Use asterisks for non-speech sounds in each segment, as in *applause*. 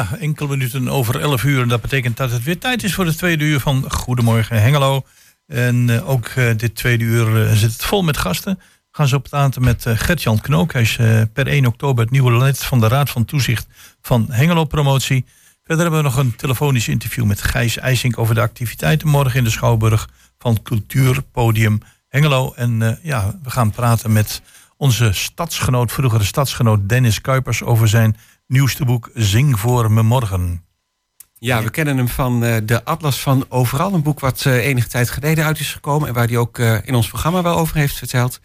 Ja, enkele minuten over 11 uur. En dat betekent dat het weer tijd is voor de tweede uur van Goedemorgen Hengelo. En uh, ook uh, dit tweede uur uh, zit het vol met gasten. We gaan zo praten met Gert-Jan Knook. Hij is per 1 oktober het nieuwe lid van de Raad van Toezicht van Hengelo Promotie. Verder hebben we nog een telefonisch interview met Gijs IJsink over de activiteiten morgen in de Schouwburg van Cultuurpodium Hengelo. En ja, we gaan praten met onze stadsgenoot, vroegere stadsgenoot Dennis Kuipers over zijn nieuwste boek Zing voor me morgen. Ja, we kennen hem van uh, de Atlas van Overal. Een boek wat uh, enige tijd geleden uit is gekomen. En waar hij ook uh, in ons programma wel over heeft verteld.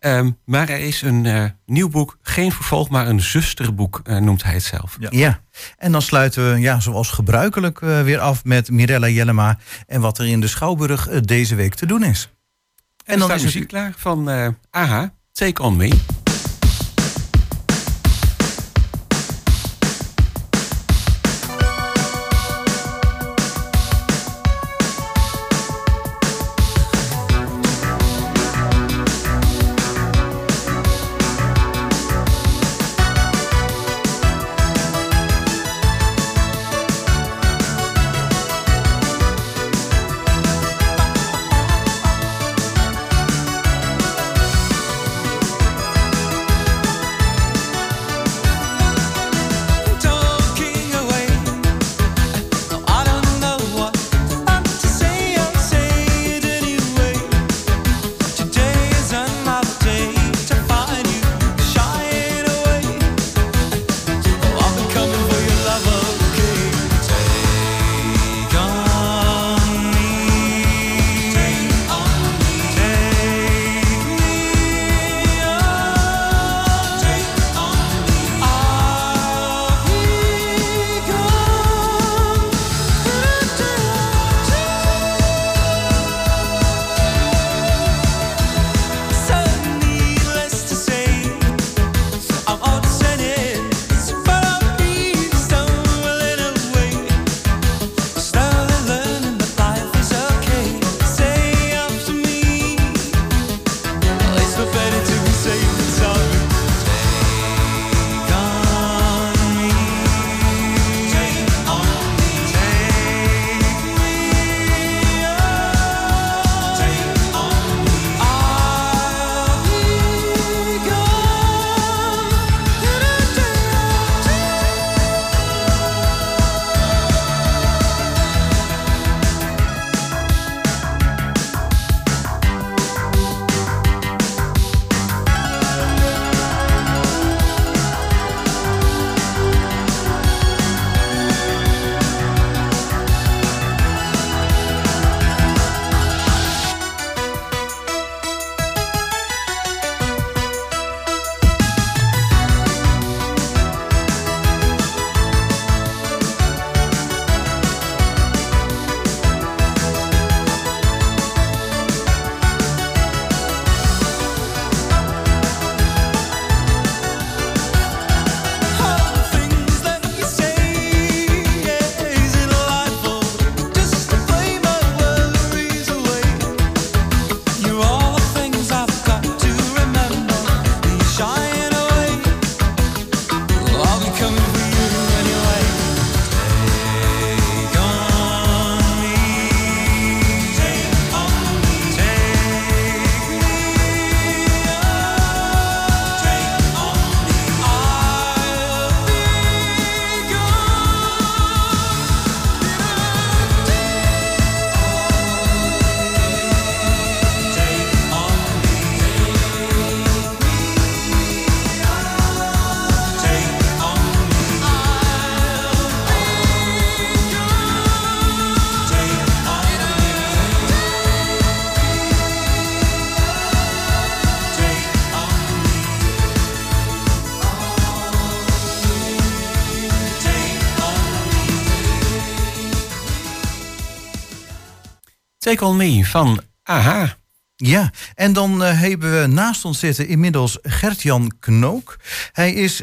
Um, maar er is een nieuw boek. Geen vervolg, maar een zusterboek noemt hij het zelf. Ja. ja. en dan sluiten we ja, zoals gebruikelijk weer af met Mirella Jellema. En wat er in de Schouwburg deze week te doen is. En, en dan is muziek klaar van AHA, Take On Me. Take On Me van AHA. Ja, en dan uh, hebben we naast ons zitten inmiddels Gert-Jan Knook. Hij is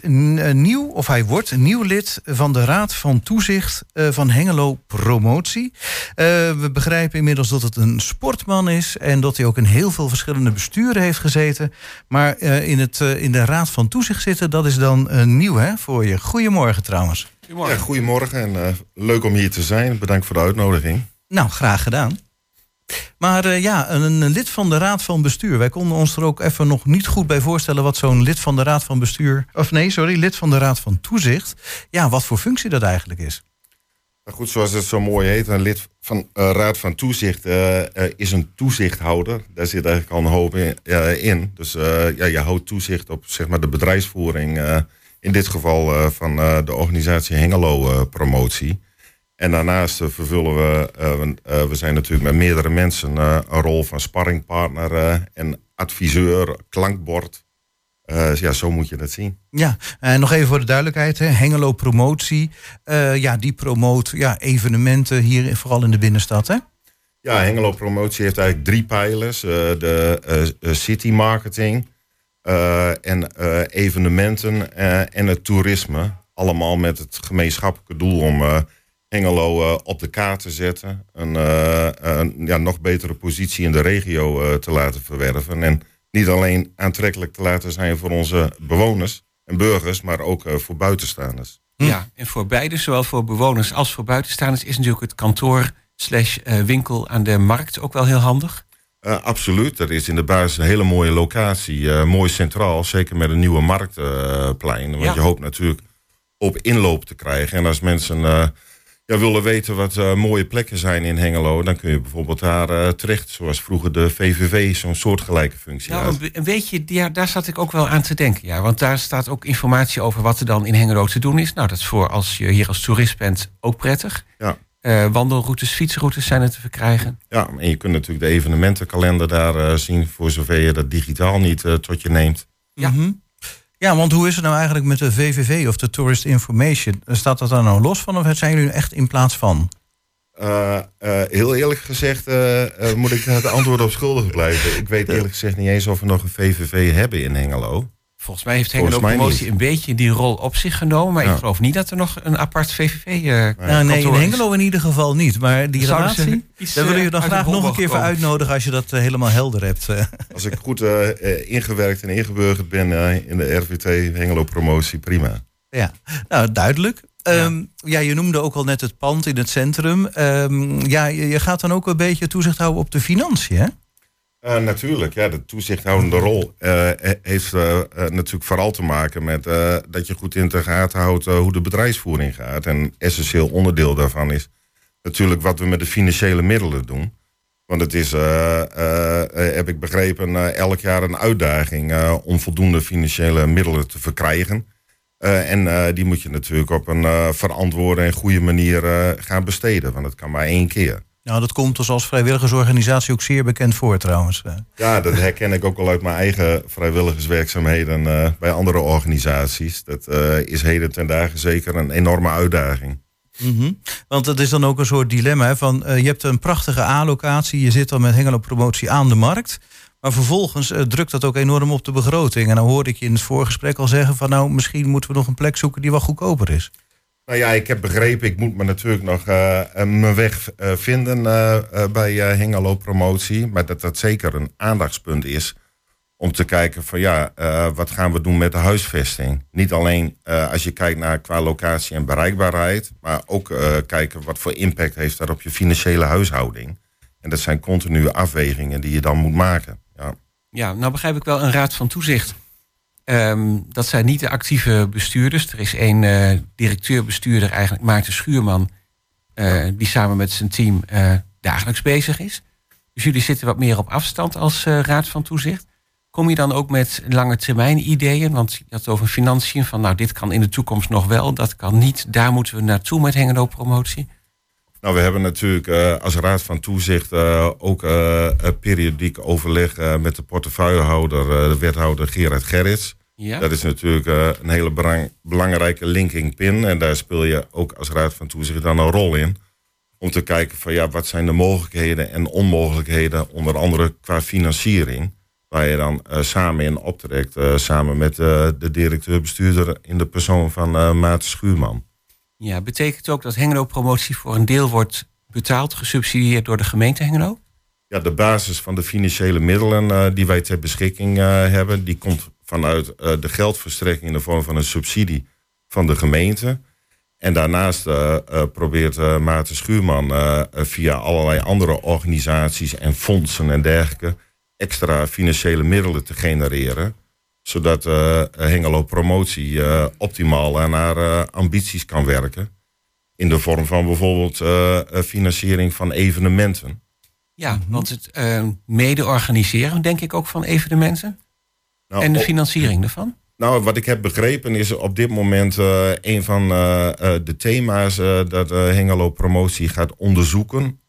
nieuw, of hij wordt nieuw lid van de Raad van Toezicht uh, van Hengelo Promotie. Uh, we begrijpen inmiddels dat het een sportman is en dat hij ook in heel veel verschillende besturen heeft gezeten. Maar in, het, in de Raad van Toezicht zitten, dat is dan nieuw hè, voor je. Goedemorgen trouwens. Ja, goedemorgen en leuk om hier te zijn. Bedankt voor de uitnodiging. Nou, graag gedaan. Maar uh, ja, een, lid van de Raad van Bestuur. Wij konden ons er ook even nog niet goed bij voorstellen wat zo'n lid van de Raad van Bestuur. Of nee, sorry, lid van de Raad van Toezicht. Ja, wat voor functie dat eigenlijk is. Goed, zoals het zo mooi heet, een lid van uh, Raad van Toezicht uh, is een toezichthouder. Daar zit eigenlijk al een hoop in. in. Dus ja, je houdt toezicht op zeg maar, de bedrijfsvoering. in dit geval van de organisatie Hengelo Promotie. En daarnaast eh, vervullen we, uh, we zijn natuurlijk met meerdere mensen, een rol van sparringpartner en adviseur, klankbord. Ja, zo moet je dat zien. Ja, en nog even voor de duidelijkheid. Hè. Hengelo Promotie, ja, die promoot ja, evenementen hier, vooral in de binnenstad. Hè? Ja, Hengelo Promotie heeft eigenlijk drie pijlers. de city marketing en evenementen en het toerisme. Allemaal met het gemeenschappelijke doel om Hengelo uh, op de kaart te zetten. Een, uh, een ja, nog betere positie in de regio uh, te laten verwerven. En niet alleen aantrekkelijk te laten zijn voor onze bewoners en burgers, maar ook voor buitenstaanders. Hm. Ja, en voor beide, zowel voor bewoners als voor buitenstaanders, is natuurlijk het kantoor slash winkel aan de markt ook wel heel handig. absoluut. Er is in de basis een hele mooie locatie, mooi centraal, zeker met een nieuwe marktplein. want je hoopt natuurlijk op inloop te krijgen. En als mensen ja, willen weten wat uh, mooie plekken zijn in Hengelo, dan kun je bijvoorbeeld daar uh, terecht, zoals vroeger de VVV zo'n soortgelijke functie nou, had. Een beetje, ja, daar zat ik ook wel aan te denken. Ja, want daar staat ook informatie over wat er dan in Hengelo te doen is. Nou, dat is voor als je hier als toerist bent ook prettig. Ja. Uh, wandelroutes, fietsroutes zijn er te verkrijgen. Ja, en je kunt natuurlijk de evenementenkalender daar zien, voor zover je dat digitaal niet tot je neemt. Ja. Mm -hmm. Ja, want hoe is het nou eigenlijk met de VVV of de Tourist Information? Staat dat daar nou los van of zijn jullie echt in plaats van? Uh, uh, heel eerlijk gezegd uh, moet ik het antwoord op schuldig blijven. Ik weet eerlijk gezegd niet eens of we nog een VVV hebben in Hengelo. Volgens mij heeft Hengelo Promotie een beetje die rol op zich genomen. Maar ik geloof niet dat er nog een apart VVV uh, nee. nee, in Hengelo in ieder geval niet. Maar die relatie, daar wil je dan graag nog een keer voor uitnodigen... als je dat helemaal helder hebt. Als ik goed ingewerkt en ingeburgerd ben in de RVT Hengelo Promotie, prima. Ja, nou duidelijk. Ja. Ehm, ja. je noemde ook al net het pand in het centrum. Um, ja, je, je, gaat dan ook een beetje toezicht houden op de financiën, hè? Uh, natuurlijk, ja, de toezichthoudende rol uh, heeft uh, natuurlijk vooral te maken met dat je goed in de gaten houdt hoe de bedrijfsvoering gaat. En essentieel onderdeel daarvan is natuurlijk wat we met de financiële middelen doen. Want het is, heb ik begrepen, elk jaar een uitdaging om voldoende financiële middelen te verkrijgen. en die moet je natuurlijk op een verantwoorde en goede manier gaan besteden, want het kan maar één keer. Nou, dat komt dus als vrijwilligersorganisatie ook zeer bekend voor trouwens. Ja, dat herken ik ook al uit mijn eigen vrijwilligerswerkzaamheden uh, bij andere organisaties. Dat uh, is heden ten dagen zeker een enorme uitdaging. Mm -hmm. Want het is dan ook een soort dilemma van uh, je hebt een prachtige A-locatie, je zit dan met Hengelo Promotie aan de markt. Maar vervolgens drukt dat ook enorm op de begroting. En dan hoorde ik je in het voorgesprek al zeggen van nou, misschien moeten we nog een plek zoeken die wat goedkoper is. Nou ja, ik heb begrepen, ik moet me natuurlijk nog mijn weg uh, vinden uh, bij Hengelo Promotie. Maar dat dat zeker een aandachtspunt is om te kijken van ja, wat gaan we doen met de huisvesting. Niet alleen als je kijkt naar qua locatie en bereikbaarheid, maar ook kijken wat voor impact heeft dat op je financiële huishouding. En dat zijn continue afwegingen die je dan moet maken. Ja, ja nou begrijp ik wel een raad van toezicht Um, dat zijn niet de actieve bestuurders. Er is één uh, directeur-bestuurder, eigenlijk Maarten Schuurman, uh, die samen met zijn team uh, dagelijks bezig is. Dus jullie zitten wat meer op afstand als raad van toezicht. Kom je dan ook met lange termijn ideeën? Want je had over financiën, van nou dit kan in de toekomst nog wel, dat kan niet. Daar moeten we naartoe met Hengelo Promotie. Nou, we hebben natuurlijk uh, als Raad van Toezicht uh, ook uh, periodiek overleg met de portefeuillehouder, de wethouder Gerard Gerrits. Ja. Dat is natuurlijk een hele belang, belangrijke linking pin. En daar speel je ook als Raad van Toezicht dan een rol in. Om te kijken van ja, wat zijn de mogelijkheden en onmogelijkheden, onder andere qua financiering. Waar je dan samen in optrekt, samen met de directeur-bestuurder in de persoon van Maarten Schuurman. Ja, betekent ook dat Hengelo-promotie voor een deel wordt betaald, gesubsidieerd door de gemeente Hengelo? Ja, de basis van de financiële middelen uh, die wij ter beschikking uh, hebben, die komt vanuit uh, de geldverstrekking in de vorm van een subsidie van de gemeente. En daarnaast probeert Maarten Schuurman via allerlei andere organisaties en fondsen en dergelijke extra financiële middelen te genereren. Zodat Hengelo Promotie optimaal aan haar ambities kan werken. In de vorm van bijvoorbeeld financiering van evenementen. Ja, want het mede organiseren, denk ik ook van evenementen. Nou, en de financiering ervan? Nou, wat ik heb begrepen is op dit moment uh, een van uh, de thema's dat Hengelo Promotie gaat onderzoeken.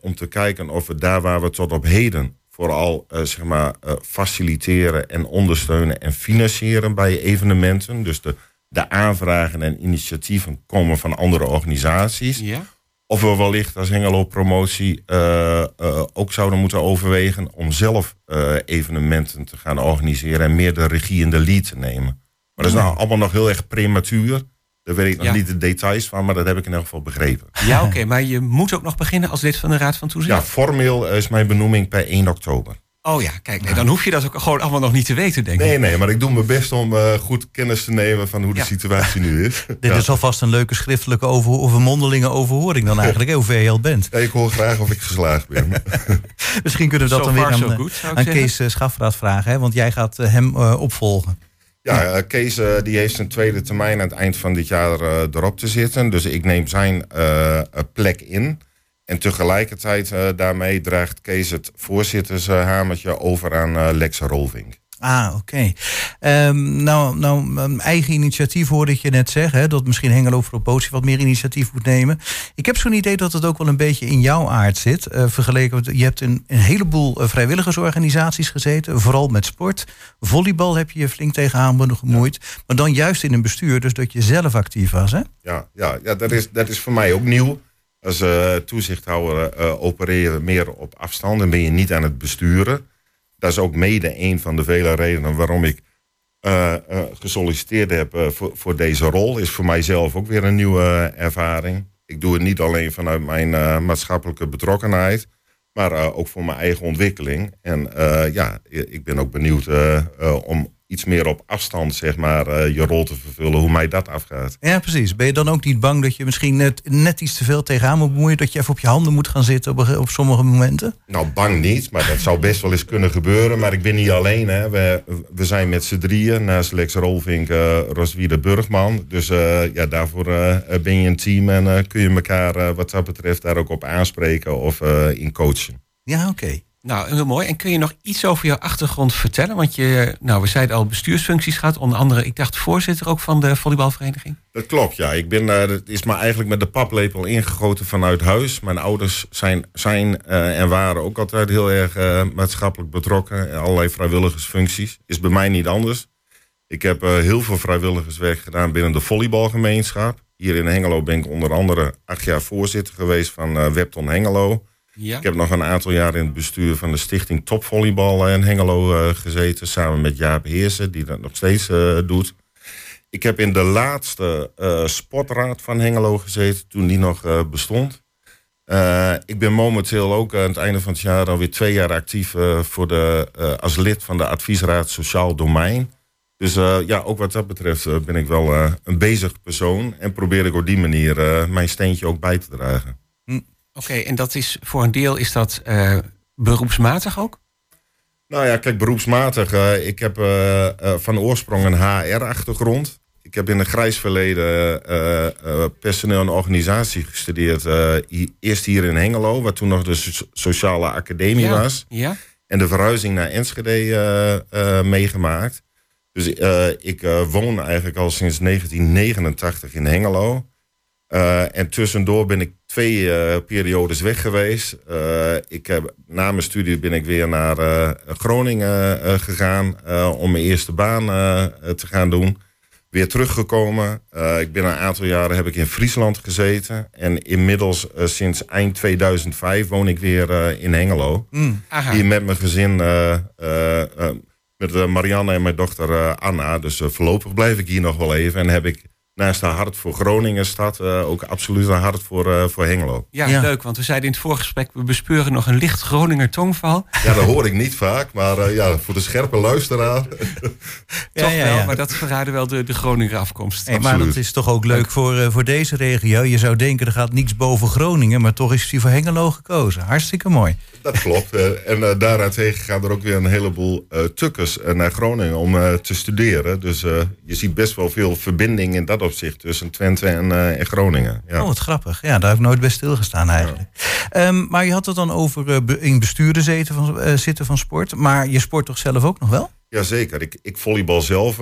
om te kijken of we daar waar we tot op heden vooral zeg maar, faciliteren en ondersteunen en financieren bij evenementen. Dus de, de aanvragen en initiatieven komen van andere organisaties. Ja of we wellicht als Hengelo Promotie uh, uh, ook zouden moeten overwegen om zelf evenementen te gaan organiseren en meer de regie in de lead te nemen. Maar dat is nou allemaal nog heel erg prematuur. Daar weet ik nog niet de details van, maar dat heb ik in elk geval begrepen. Ja, oké, maar je moet ook nog beginnen als lid van de Raad van Toezicht? Ja, formeel is mijn benoeming per 1 oktober. Oh ja, kijk, nee, dan hoef je dat ook gewoon allemaal nog niet te weten, denk ik. Nee, nee, maar ik doe mijn best om uh, goed kennis te nemen van hoe de situatie nu is. *laughs* Dit is alvast een leuke schriftelijke over, of een mondelinge overhoring dan eigenlijk, hoe ver je al bent. ik hoor graag of ik geslaagd ben. *laughs* Misschien kunnen we dat dan weer aan, eh, good, aan Kees uh, Schafferaad vragen, hè? want jij gaat hem opvolgen. Ja, Kees die heeft zijn tweede termijn aan het eind van dit jaar erop te zitten. Dus ik neem zijn plek in. En tegelijkertijd daarmee draagt Kees het voorzittershamertje over aan Lex Rolving. Ah, oké. Um, nou, nou, eigen initiatief hoorde ik je net zeggen. Hè, dat misschien Hengelo Propotie wat meer initiatief moet nemen. Ik heb zo'n idee dat het ook wel een beetje in jouw aard zit. Uh, vergeleken, je hebt een, een heleboel vrijwilligersorganisaties gezeten. Vooral met sport. Volleybal heb je je flink tegenaan gemoeid. Maar dan juist in een bestuur, dus dat je zelf actief was. Hè? Ja, ja, ja dat, is, dat is voor mij ook nieuw. Als uh, toezichthouder uh, opereren meer op afstand en ben je niet aan het besturen. Dat is ook mede een van de vele redenen waarom ik uh, gesolliciteerd heb voor, voor deze rol. Is voor mijzelf ook weer een nieuwe ervaring. Ik doe het niet alleen vanuit mijn maatschappelijke betrokkenheid, maar ook voor mijn eigen ontwikkeling. En ja, ik ben ook benieuwd om iets meer op afstand, zeg maar, uh, je rol te vervullen, hoe mij dat afgaat. Ja, precies. Ben je dan ook niet bang dat je misschien net, net iets te veel tegenaan moet bemoeien, dat je even op je handen moet gaan zitten op, op sommige momenten? Nou, bang niet, maar dat zou best wel eens kunnen gebeuren. Maar ik ben niet alleen. Hè. We, we zijn met z'n drieën, naast Lex Rolvink, uh, Roswiede Burgman. Dus uh, ja, daarvoor ben je een team en kun je elkaar wat dat betreft daar ook op aanspreken of in coachen. Ja, oké. Nou, heel mooi. En kun je nog iets over jouw achtergrond vertellen? Want je, nou, we zeiden al bestuursfuncties gehad. Onder andere, ik dacht voorzitter ook van de volleybalvereniging. Dat klopt, ja. Ik ben, uh, dat is maar eigenlijk met de paplepel ingegoten vanuit huis. Mijn ouders zijn, zijn uh, en waren ook altijd heel erg uh, maatschappelijk betrokken. In allerlei vrijwilligersfuncties. Is bij mij niet anders. Ik heb heel veel vrijwilligerswerk gedaan binnen de volleybalgemeenschap. Hier in Hengelo ben ik onder andere acht jaar voorzitter geweest van Webton Hengelo. Ja. Ik heb nog een aantal jaar in het bestuur van de stichting Topvolleybal in Hengelo uh, gezeten. Samen met Jaap Heersen, die dat nog steeds uh, doet. Ik heb in de laatste sportraad van Hengelo gezeten, toen die nog bestond. ik ben momenteel ook aan het einde van het jaar alweer twee jaar actief voor de, als lid van de adviesraad Sociaal Domein. Dus ja, ook wat dat betreft ben ik wel een bezig persoon. En probeer ik op die manier mijn steentje ook bij te dragen. Oké, en dat is voor een deel is dat uh, beroepsmatig ook? Nou ja, kijk, beroepsmatig. Uh, ik heb uh, van oorsprong een HR-achtergrond. Ik heb in het grijs verleden personeel en organisatie gestudeerd. eerst hier in Hengelo, waar toen nog de Sociale Academie was. Ja. En de verhuizing naar Enschede meegemaakt. Dus ik woon eigenlijk al sinds 1989 in Hengelo. Uh, en tussendoor ben ik twee uh, periodes weg geweest. Uh, ik heb, na mijn studie ben ik weer naar Groningen gegaan om mijn eerste baan te gaan doen. Weer teruggekomen. ik ben een aantal jaren heb ik in Friesland gezeten. En inmiddels sinds eind 2005 woon ik weer in Hengelo. Mm, hier met mijn gezin, met Marianne en mijn dochter Anna. Dus voorlopig blijf ik hier nog wel even. En heb ik naast een hart voor Groningen staat, uh, ook absoluut een hart voor, uh, voor Hengelo. Ja, leuk, want we zeiden in het voorgesprek, we bespeuren nog een licht Groninger tongval. Ja, dat hoor ik niet vaak, maar uh, ja, voor de scherpe luisteraar. *laughs* toch ja, wel, maar dat verraden wel de, de Groninger afkomst. Hey, maar dat is toch ook leuk voor, voor deze regio. Je zou denken, er gaat niets boven Groningen, maar toch is die voor Hengelo gekozen. Hartstikke mooi. Dat klopt. en uh, daaruitegen gaan er ook weer een heleboel uh, tukkers naar Groningen om te studeren. Dus je ziet best wel veel verbinding in dat opzicht tussen Twente en, uh, en Groningen. Ja. Oh, wat grappig. Ja, daar heb ik nooit bij stilgestaan eigenlijk. Ja. Um, maar je had het dan over uh, in bestuurder zitten van, uh, zitten van sport. Maar je sport toch zelf ook nog wel? Jazeker. Ik, ik volleybal zelf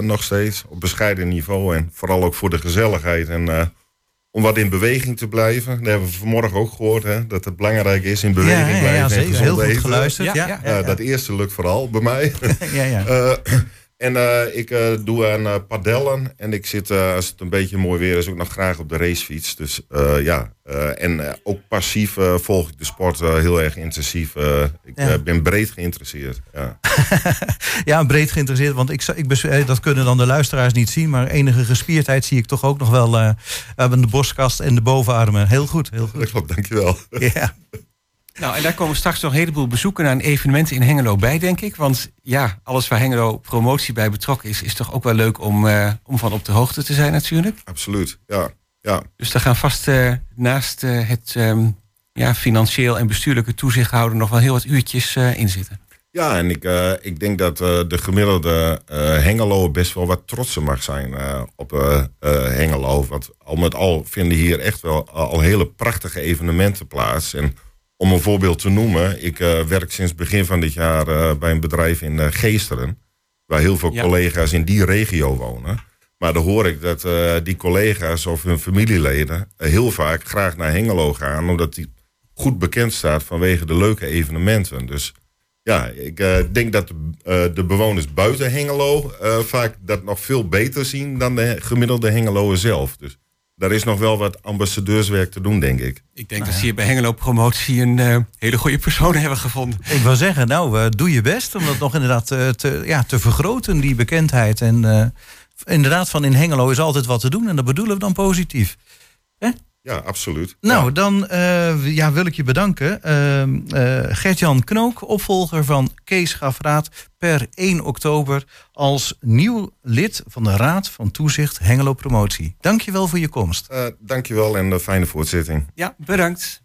nog steeds op bescheiden niveau. En vooral ook voor de gezelligheid en om wat in beweging te blijven. Dat hebben we vanmorgen ook gehoord, hè, dat het belangrijk is in beweging ja, ja, blijven. Ja, zeker. Heel goed geluisterd. Ja, ja, dat eerste lukt vooral bij mij. *laughs* ja, ja. En uh, ik uh, doe aan uh, padellen. En ik zit, als het een beetje mooi weer is, ook nog graag op de racefiets. Dus ja, en ook passief volg ik de sport heel erg intensief. ik ben breed geïnteresseerd. Ja. *laughs* ja, breed geïnteresseerd. Want ik, ik, dat kunnen dan de luisteraars niet zien. Maar enige gespierdheid zie ik toch ook nog wel. Uh, de borstkast en de bovenarmen. Heel goed, heel goed. Dat klopt, dankjewel. Ja. Nou, en daar komen straks nog een heleboel bezoeken aan evenementen in Hengelo bij, denk ik. Want ja, alles waar Hengelo promotie bij betrokken is, is toch ook wel leuk om, uh, om van op de hoogte te zijn natuurlijk. Absoluut, ja. ja. Dus daar gaan vast uh, naast uh, het um, ja, financieel en bestuurlijke toezichthouder nog wel heel wat uurtjes in zitten. Ja, en ik, ik denk dat de gemiddelde Hengelo best wel wat trotser mag zijn op Hengelo. Want al met al vinden hier echt wel al hele prachtige evenementen plaats. En om een voorbeeld te noemen, ik uh, werk sinds begin van dit jaar uh, bij een bedrijf in uh, Geesteren, waar heel veel ja. collega's in die regio wonen. Maar dan hoor ik dat die collega's of hun familieleden heel vaak graag naar Hengelo gaan, omdat die goed bekend staat vanwege de leuke evenementen. Dus ja, ik denk dat de, de, bewoners buiten Hengelo vaak dat nog veel beter zien dan de gemiddelde Hengeloer zelf. Dus daar is nog wel wat ambassadeurswerk te doen, denk ik. Ik denk dat ze hier bij Hengelo Promotie een uh, hele goede persoon hebben gevonden. Ik wil zeggen, nou, uh, doe je best om dat nog inderdaad uh, te, ja, te vergroten, die bekendheid. En inderdaad, van in Hengelo is altijd wat te doen en dat bedoelen we dan positief. Hè? Ja, absoluut. Nou, dan uh, ja, wil ik je bedanken. Uh, uh, Gert-Jan Knook, opvolger van Kees Gafraat, per 1 oktober als nieuw lid van de Raad van Toezicht Hengelo Promotie. Dank je wel voor je komst. Dank je wel en de fijne voortzitting. Ja, bedankt.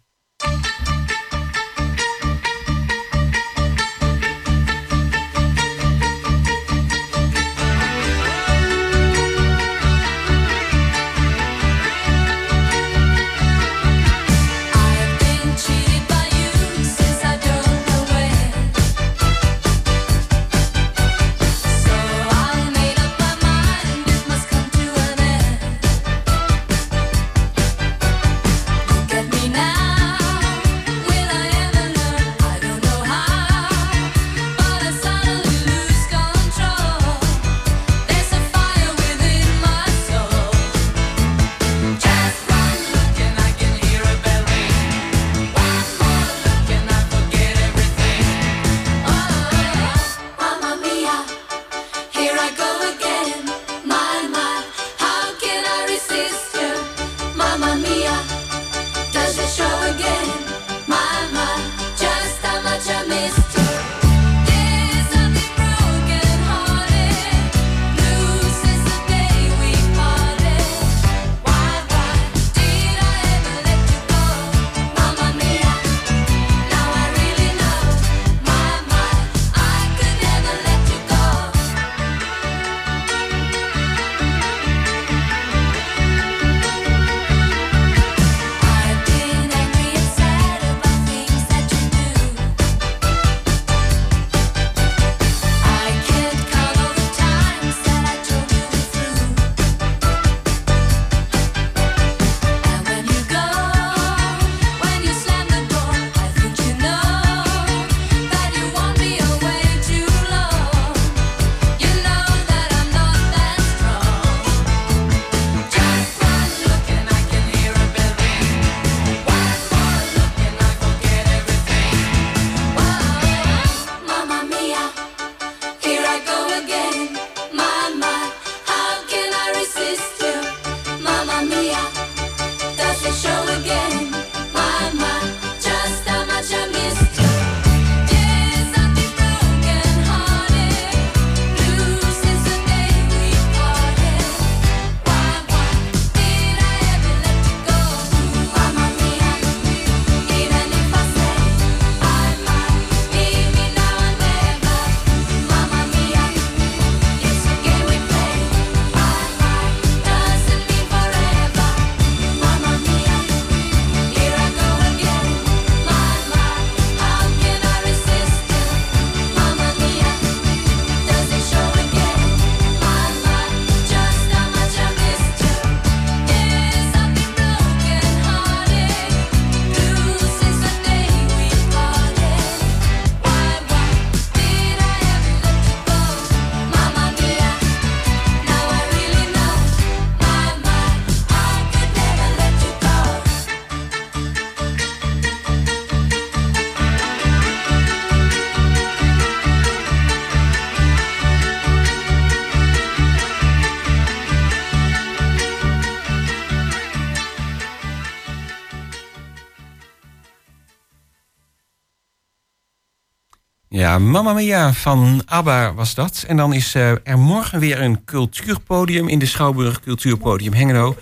Ja, Mamma Mia van ABBA was dat. En dan is uh, er morgen weer een cultuurpodium in de Schouwburg Cultuurpodium Hengelo.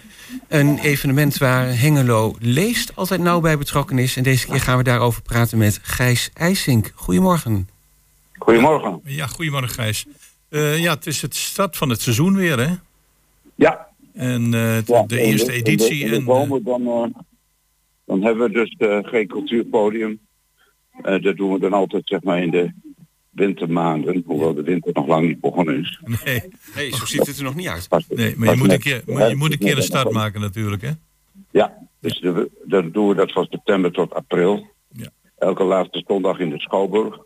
Een evenement waar Hengelo leest altijd nauw bij betrokken is. En deze keer gaan we daarover praten met Gijs IJsink. Goedemorgen. Goedemorgen. Ja, goedemorgen Gijs. Uh, ja, het is het start van het seizoen weer, hè? Ja. En uh, de, de, eerste editie. In de, in de en, dan, uh, dan hebben we dus geen cultuurpodium. dat doen we dan altijd zeg maar in de wintermaanden, hoewel de winter nog lang niet begonnen is. Nee, nee zo ziet het er nog niet uit. Nee, maar je moet een keer, maar je moet een, keer een start maken natuurlijk, hè? Ja, dus de, dan doen we dat van september tot april. Ja. Elke laatste zondag in de Schouwburg.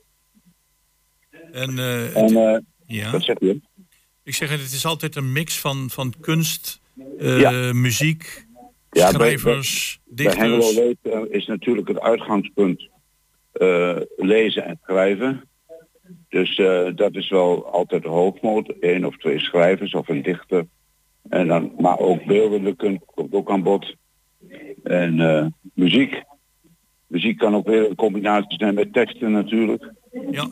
En, uh, en uh, ja. wat zeg je? Ik zeg, het is altijd een mix van, van kunst, uh, ja. muziek, ja, schrijvers, bij, bij, dichters. Bij Hengelo is natuurlijk het uitgangspunt lezen en schrijven. Dus uh, dat is wel altijd de hoofdmoot. Eén of twee schrijvers of een dichter. En dan, maar ook beeldende kunst komt ook aan bod. En uh, muziek. Muziek kan ook weer een combinatie zijn met teksten natuurlijk. Ja.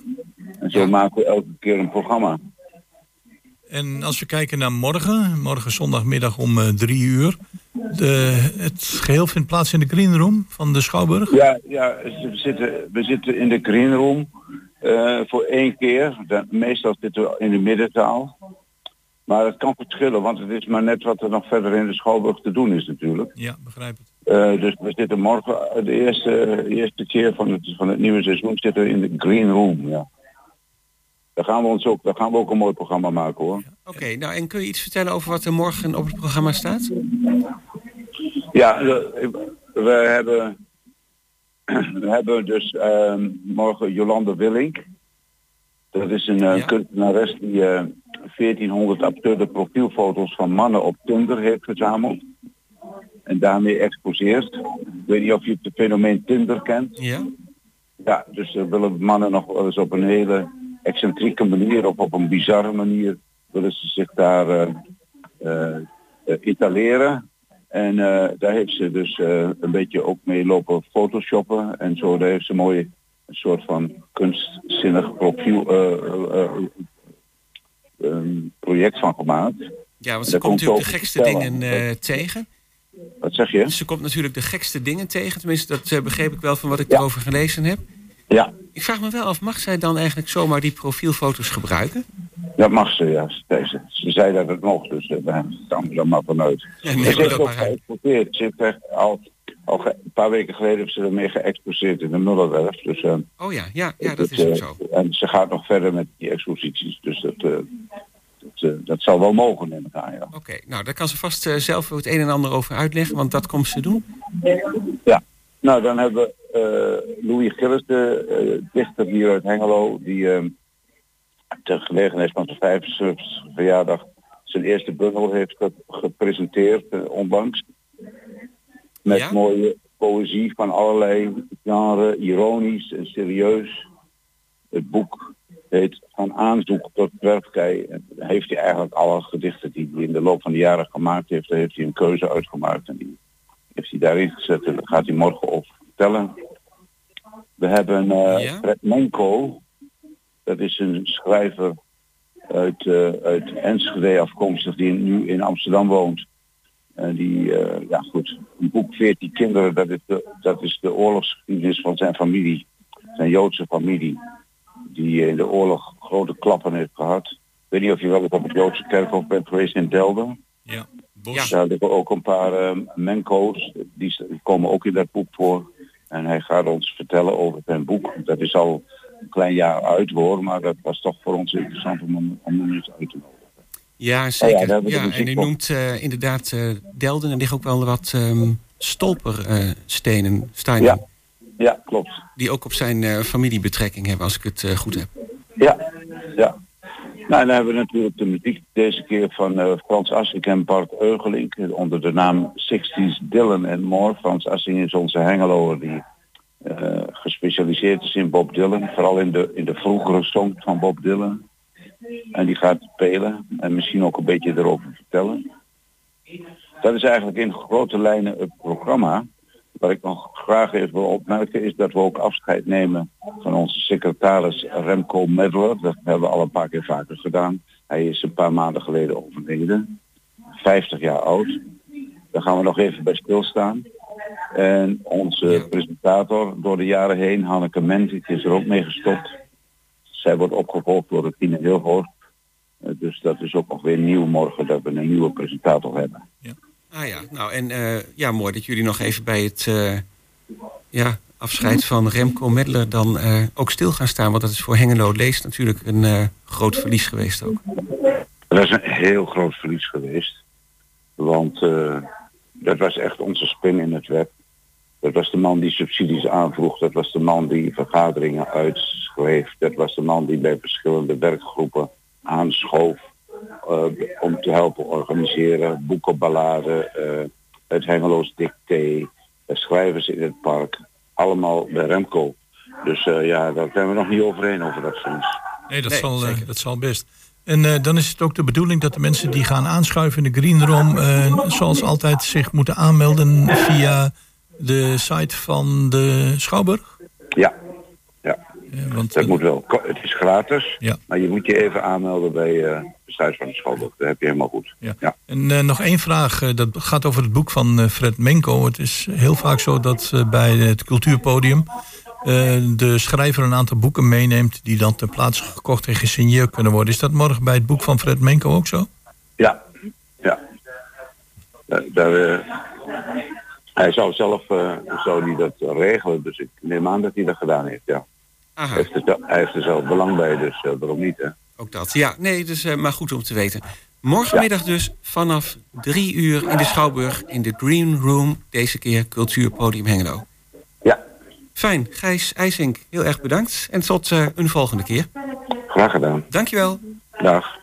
En zo maken we elke keer een programma. En als we kijken naar morgen, morgen zondagmiddag om uh, drie uur. De, het geheel vindt plaats in de Green Room van de Schouwburg? Ja, ja we, zitten, we zitten in de Green Room. Uh, voor één keer. De, meestal zitten we in de middenzaal. Maar het kan verschillen, want het is maar net wat er nog verder in de Schouwburg te doen is natuurlijk. Ja, begrijp het. Uh, dus we zitten morgen, de eerste, eerste keer van het, van het nieuwe seizoen, zitten we in de Green Room. Ja. Daar gaan we ons ook, daar gaan we ook een mooi programma maken hoor. Oké, okay, nou en kun je iets vertellen over wat er morgen op het programma staat? Ja, we hebben we hebben dus uh, morgen Jolande Willink. Dat is een uh, ja. kunstenares die uh, 1400 absurde profielfoto's van mannen op Tinder heeft verzameld. En daarmee exposeert. Ik weet niet of je het fenomeen Tinder kent. Ja. Ja, dus uh, willen mannen nog wel eens op een hele excentrieke manier of op een bizarre manier willen ze zich daar etaleren. En uh, daar heeft ze dus uh, een beetje ook mee lopen photoshoppen. En zo daar heeft ze mooi een soort van kunstzinnig profiel um, project van gemaakt. Ja, want ze komt natuurlijk de gekste dingen tegen. Wat zeg je? Ze komt natuurlijk de gekste dingen tegen. Tenminste, dat begreep ik wel van wat ik erover gelezen heb. Ja. Ik vraag me wel af, mag zij dan eigenlijk zomaar die profielfoto's gebruiken? Dat mag ze, ja. Ze, ze zei dat het mocht, dus daar staan we er maar vanuit. Ja, nee, ze heeft ook geëxporteerd. Ze heeft al, al een paar weken geleden heeft ze ermee geëxposeerd in de Mullerwerf. Dus, uh, oh ja, ja, ja dat is ook zo. En ze gaat nog verder met die exposities, dus dat... Uh, dat, dat zal wel mogen in elkaar, ja. Oké, okay, nou daar kan ze vast zelf het een en ander over uitleggen, want dat komt ze doen. Ja, nou dan hebben we Louis Gillis, de dichter hier uit Hengelo, die ehm, ter gelegenheid van zijn 75 verjaardag zijn eerste bundel heeft gepresenteerd uh, onlangs. Met ja? mooie poëzie van allerlei genres, ironisch en serieus. Het boek heet Van aanzoek tot werfkei. Heeft hij eigenlijk alle gedichten die hij in de loop van de jaren gemaakt heeft, daar heeft hij een keuze uitgemaakt en die heeft hij daarin gezet en dat gaat hij morgen over vertellen. We hebben uh, ja? Fred Menko, dat is een schrijver uit, uh, uit Enschede afkomstig die nu in Amsterdam woont. En die, uh, ja goed, een boek 14 kinderen, dat is, de, dat is de oorlogsgeschiedenis van zijn familie. Zijn Joodse familie. Die in de oorlog grote klappen heeft gehad. Ik weet niet of je wel op het Joodse kerkhof bent geweest in Delden. Ja, Bos. Daar liggen ook een paar uh, menko's. Die, die komen ook in dat boek voor. En hij gaat ons vertellen over zijn boek. Dat is al een klein jaar uit hoor, maar dat was toch voor ons interessant om, om hem eens uit te nodigen. Ja, zeker. Ja, ja en u noemt uh, inderdaad uh, Delden. Er liggen ook wel wat um, stolperstenen, uh. Ja. ja, klopt. Die ook op zijn uh, familiebetrekking hebben, als ik het goed heb. Ja, ja. Nou, dan hebben we natuurlijk de muziek deze keer van uh, Frans Assink en Bart Eugelink. Onder de naam 60s Dylan en More. Frans Assink is onze hengeloer die uh, gespecialiseerd is in Bob Dylan. Vooral in de, in de vroegere songs van Bob Dylan. En die gaat spelen en misschien ook een beetje erover vertellen. Dat is eigenlijk in grote lijnen het programma. Wat ik nog graag even wil opmerken is dat we ook afscheid nemen van onze secretaris Remco Medler. Dat hebben we al een paar keer vaker gedaan. Hij is een paar maanden geleden overleden. 50 jaar oud. Daar gaan we nog even bij stilstaan. En onze presentator door de jaren heen, Hanneke Menzik, is er ook mee gestopt. Zij wordt opgevolgd door Tine Hilhorst. Uh, dus dat is ook nog weer nieuw morgen dat we een nieuwe presentator hebben. Ja. Ah ja, nou en uh, ja, mooi dat jullie nog even bij het uh, ja, afscheid van Remco Medler dan ook stil gaan staan. Want dat is voor Hengelo Leest natuurlijk een groot verlies geweest ook. Dat is een heel groot verlies geweest. Want dat was echt onze spin in het web. Dat was de man die subsidies aanvroeg. Dat was de man die vergaderingen uitschreef. Dat was de man die bij verschillende werkgroepen aanschoof om te helpen organiseren. Boekenballaden, uh, het Hengeloos dicté, schrijvers in het park. Allemaal bij Remco. Dus uh, ja, daar zijn we nog niet overheen over dat soms. Nee, dat, nee, zal, dat zal best. En uh, dan is het ook de bedoeling dat de mensen die gaan aanschuiven in de Green Room... Uh, zoals altijd zich moeten aanmelden via de site van de Schouwburg? Ja, ja. Ja want, dat moet wel. Het is gratis, ja. maar je moet je even aanmelden bij uh, de site van de Schouwburg. Dat heb je helemaal goed. Ja. ja. En nog één vraag, dat gaat over het boek van Fred Menko. Het is heel vaak zo dat bij het cultuurpodium de schrijver een aantal boeken meeneemt... die dan ter plaatse gekocht en gesigneerd kunnen worden. Is dat morgen bij het boek van Fred Menko ook zo? Ja, ja. Daar, uh, hij zou zelf zou die dat regelen, dus ik neem aan dat hij dat gedaan heeft, ja. Aha. Hij, heeft er, hij heeft er zelf belang bij, dus waarom niet, hè? Ook dat, ja. Nee, dus maar goed om te weten. Morgenmiddag dus vanaf drie uur in de Schouwburg... in de Green Room, deze keer Cultuurpodium Hengelo. Fijn. Gijs IJsink, heel erg bedankt. En tot uh, een volgende keer. Graag gedaan. Dankjewel. Dag.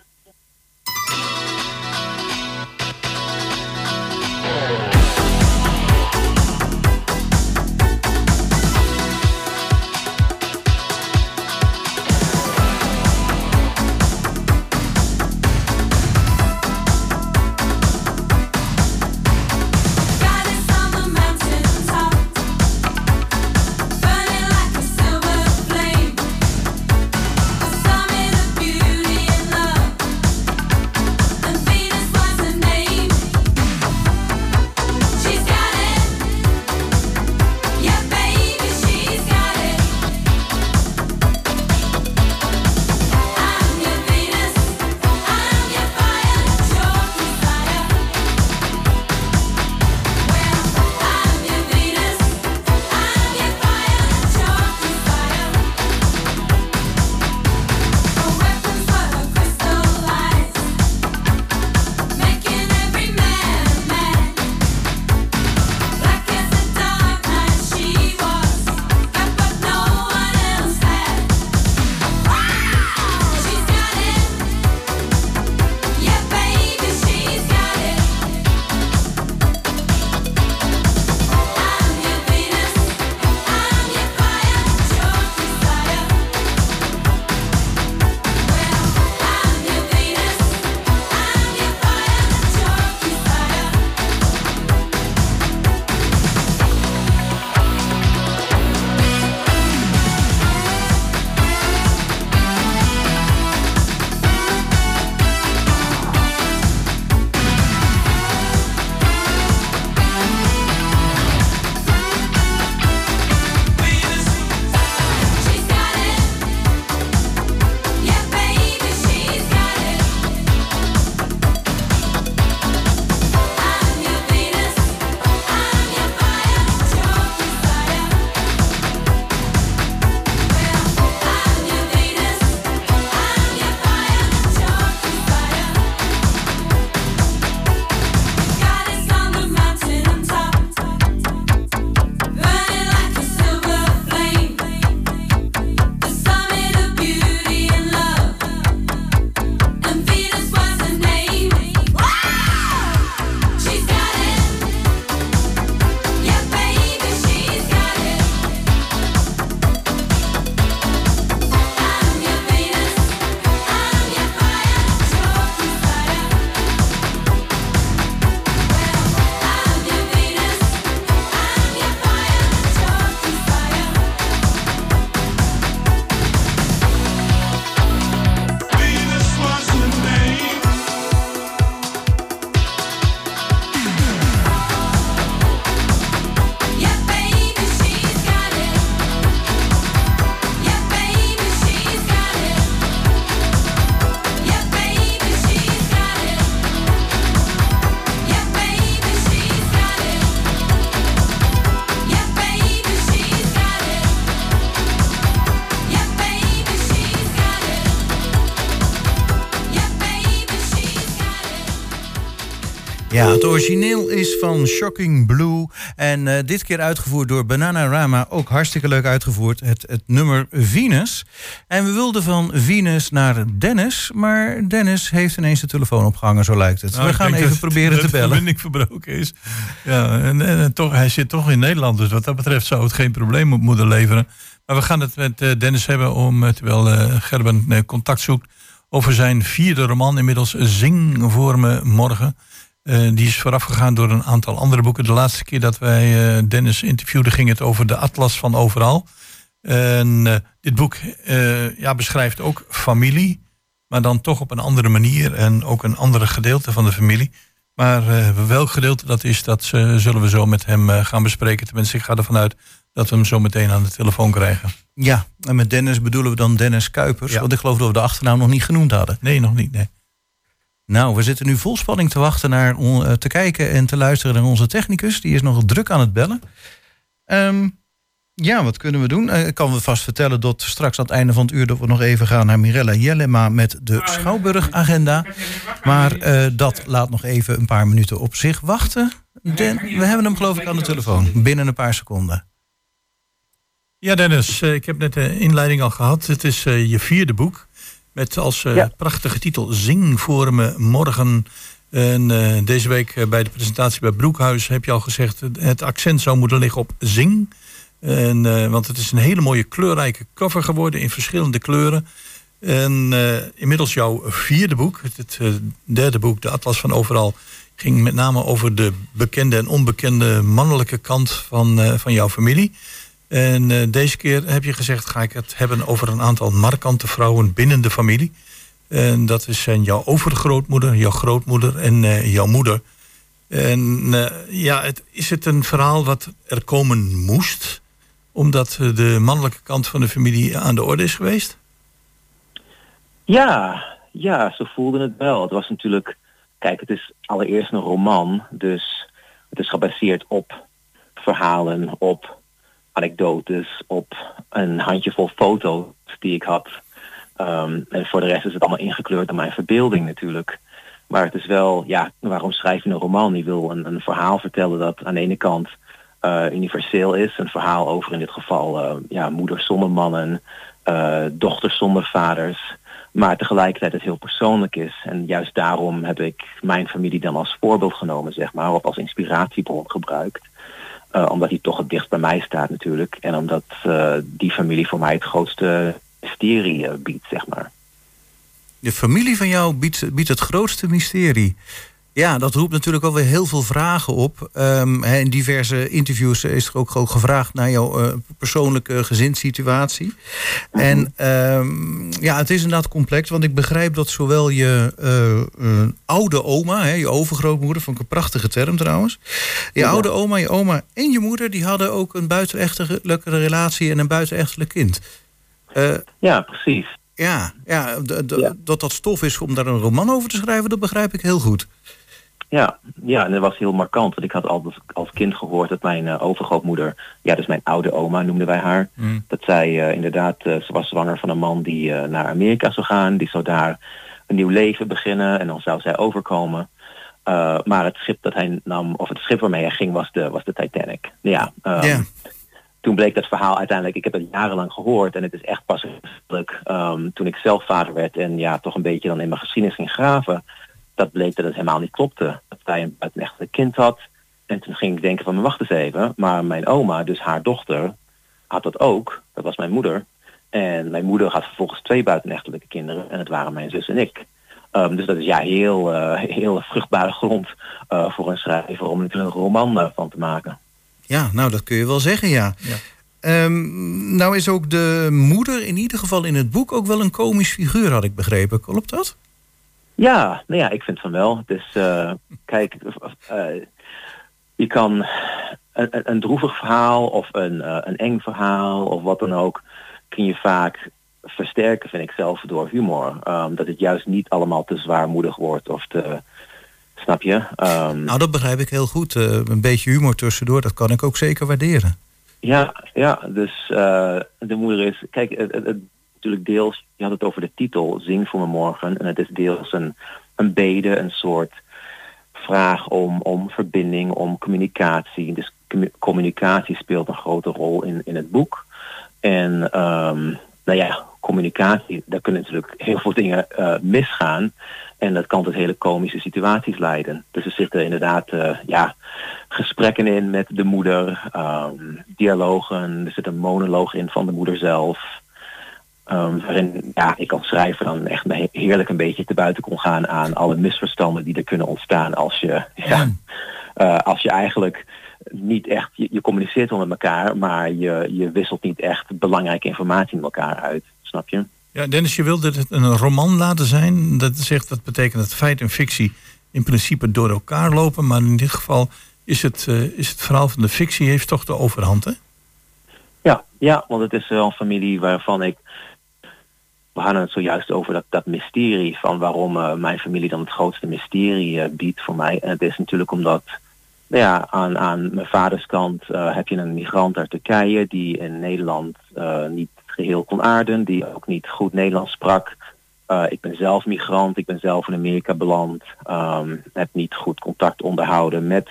Het origineel is van Shocking Blue. En uh, dit keer uitgevoerd door Bananarama. Ook hartstikke leuk uitgevoerd. Het, het nummer Venus. En we wilden van Venus naar Dennis. Maar Dennis heeft ineens de telefoon opgehangen, zo lijkt het. Nou, we gaan even proberen te bellen. De verbinding verbroken is. Ja, en, en, toch, hij zit toch in Nederland. Dus wat dat betreft zou het geen probleem moeten leveren. Maar we gaan het met uh, Dennis hebben om, uh, terwijl Gerben contact zoekt over zijn vierde roman, inmiddels Zing voor me morgen. Uh, die is voorafgegaan door een aantal andere boeken. De laatste keer dat wij uh, Dennis interviewden ging het over de Atlas van Overal. En uh, dit boek ja, beschrijft ook familie, maar dan toch op een andere manier en ook een andere gedeelte van de familie. Maar welk gedeelte dat is, dat zullen we zo met hem gaan bespreken. Tenminste, ik ga ervan uit dat we hem zo meteen aan de telefoon krijgen. Ja, en met Dennis bedoelen we dan Dennis Kuipers. Want ik geloof dat we de achternaam nog niet genoemd hadden. Nee, nog niet, nee. Nou, we zitten nu vol spanning te wachten naar uh, te kijken en te luisteren naar onze technicus. Die is nog druk aan het bellen. Um, ja, wat kunnen we doen? Uh, ik kan we vast vertellen dat straks aan het einde van het uur... dat we nog even gaan naar Mirella Jellema met de Schouwburg-agenda. Maar uh, dat laat nog even een paar minuten op zich wachten. Den, we hebben hem geloof ik aan de telefoon. Binnen een paar seconden. Ja, Dennis, ik heb net de inleiding al gehad. Het is je vierde boek. Met als uh, prachtige titel Zing voor me morgen. En uh, deze week uh, bij de presentatie bij Broekhuis heb je al gezegd... het accent zou moeten liggen op zing. En, want het is een hele mooie kleurrijke cover geworden in verschillende kleuren. En inmiddels jouw vierde boek, het, het derde boek, De Atlas van Overal... ging met name over de bekende en onbekende mannelijke kant van, van jouw familie... En uh, deze keer heb je gezegd, ga ik het hebben over een aantal markante vrouwen binnen de familie. En dat zijn jouw overgrootmoeder, jouw grootmoeder en uh, jouw moeder. En uh, ja, het, is het een verhaal wat er komen moest? Omdat de mannelijke kant van de familie aan de orde is geweest? Ja, ja, ze voelden het wel. Het was natuurlijk, kijk, het is allereerst een roman. Dus het is gebaseerd op verhalen, op anekdotes op een handjevol foto's die ik had. Um, en voor de rest is het allemaal ingekleurd door mijn verbeelding natuurlijk. Maar het is wel, ja, waarom schrijf je een roman? Je wil een, een verhaal vertellen dat aan de ene kant uh, universeel is. Een verhaal over in dit geval uh, ja, moeders zonder mannen, uh, dochters zonder vaders. Maar tegelijkertijd het heel persoonlijk is. En juist daarom heb ik mijn familie dan als voorbeeld genomen, zeg maar, of als inspiratiebron gebruikt. Uh, omdat hij toch het dichtst bij mij staat natuurlijk. En omdat uh, die familie voor mij het grootste mysterie uh, biedt, zeg maar. De familie van jou biedt, biedt het grootste mysterie. Ja, dat roept natuurlijk alweer heel veel vragen op. Um, in diverse interviews is er ook, ook gevraagd naar jouw uh, persoonlijke gezinssituatie. Mm En um, ja, het is inderdaad complex, want ik begrijp dat zowel je uh, uh, oude oma, hè, je overgrootmoeder, vond ik een prachtige term trouwens. Je ja. oude oma, je oma en je moeder, die hadden ook een buitenechtelijke relatie en een buitenechtelijk kind. ja, precies. Ja, ja, ja, dat dat stof is om daar een roman over te schrijven, dat begrijp ik heel goed. Ja, ja, en dat was heel markant. Want ik had altijd als kind gehoord dat mijn uh, overgrootmoeder, ja, dus mijn oude oma noemden wij haar, mm. dat zij uh, inderdaad, uh, ze was zwanger van een man die naar Amerika zou gaan. Die zou daar een nieuw leven beginnen en dan zou zij overkomen. maar het schip dat hij nam, of het schip waarmee hij ging, was de, was de Titanic. Ja, yeah. Toen bleek dat verhaal uiteindelijk, ik heb het jarenlang gehoord en het is echt pas um, toen ik zelf vader werd en ja, toch een beetje dan in mijn geschiedenis ging graven dat bleek dat het helemaal niet klopte. Dat zij een buitenechtelijk kind had. En toen ging ik denken van, wacht eens even. Maar mijn oma, dus haar dochter, had dat ook. Dat was mijn moeder. En mijn moeder had vervolgens twee buitenechtelijke kinderen. En het waren mijn zus en ik. Um, dus dat is ja heel, uh, *laughs* heel vruchtbare grond uh, voor een schrijver om er een roman uh, van te maken. Ja, nou dat kun je wel zeggen, ja. ja. Um, nou is ook de moeder in ieder geval in het boek ook wel een komisch figuur, had ik begrepen. Klopt dat? Ja, nou ja, ik vind van wel. Dus uh, *laughs* kijk, uh, je kan een, een, droevig verhaal of een, uh, een eng verhaal of wat dan ook, kun je vaak versterken, vind ik zelf, door humor. Um, dat het juist niet allemaal te zwaarmoedig wordt of te... Snap je? Um, nou, dat begrijp ik heel goed. een beetje humor tussendoor, dat kan ik ook zeker waarderen. Ja, ja dus de moeder is... Kijk, het, het natuurlijk deels, je had het over de titel, Zing voor me morgen. En het is deels een, een bede, een soort vraag om, om verbinding, om communicatie. Dus communicatie speelt een grote rol in, in het boek. En um, nou ja, communicatie, daar kunnen natuurlijk heel veel dingen uh, misgaan. En dat kan tot hele komische situaties leiden. Dus er zitten inderdaad uh, ja, gesprekken in met de moeder, um, dialogen, er zit een monoloog in van de moeder zelf. Um, waarin ja, ik als schrijver dan echt heerlijk een beetje te buiten kon gaan aan alle misverstanden die er kunnen ontstaan als je, ja, uh, als je eigenlijk niet echt, je, je communiceert wel met elkaar, maar je, je wisselt niet echt belangrijke informatie met elkaar uit. Snap je? Ja, Dennis, je wilde het een roman laten zijn. Dat zegt dat betekent dat feit en fictie in principe door elkaar lopen. Maar in dit geval is het, uh, is het verhaal van de fictie heeft toch de overhand, hè? Ja, ja, want het is wel een familie waarvan ik we hadden het zojuist over dat, dat mysterie van waarom uh, mijn familie dan het grootste mysterie uh, biedt voor mij. En het is natuurlijk omdat nou ja, aan, aan mijn vaders kant uh, heb je een migrant uit Turkije die in Nederland niet geheel kon aarden, die ook niet goed Nederlands sprak. ik ben zelf migrant, ik ben zelf in Amerika beland, um, heb niet goed contact onderhouden met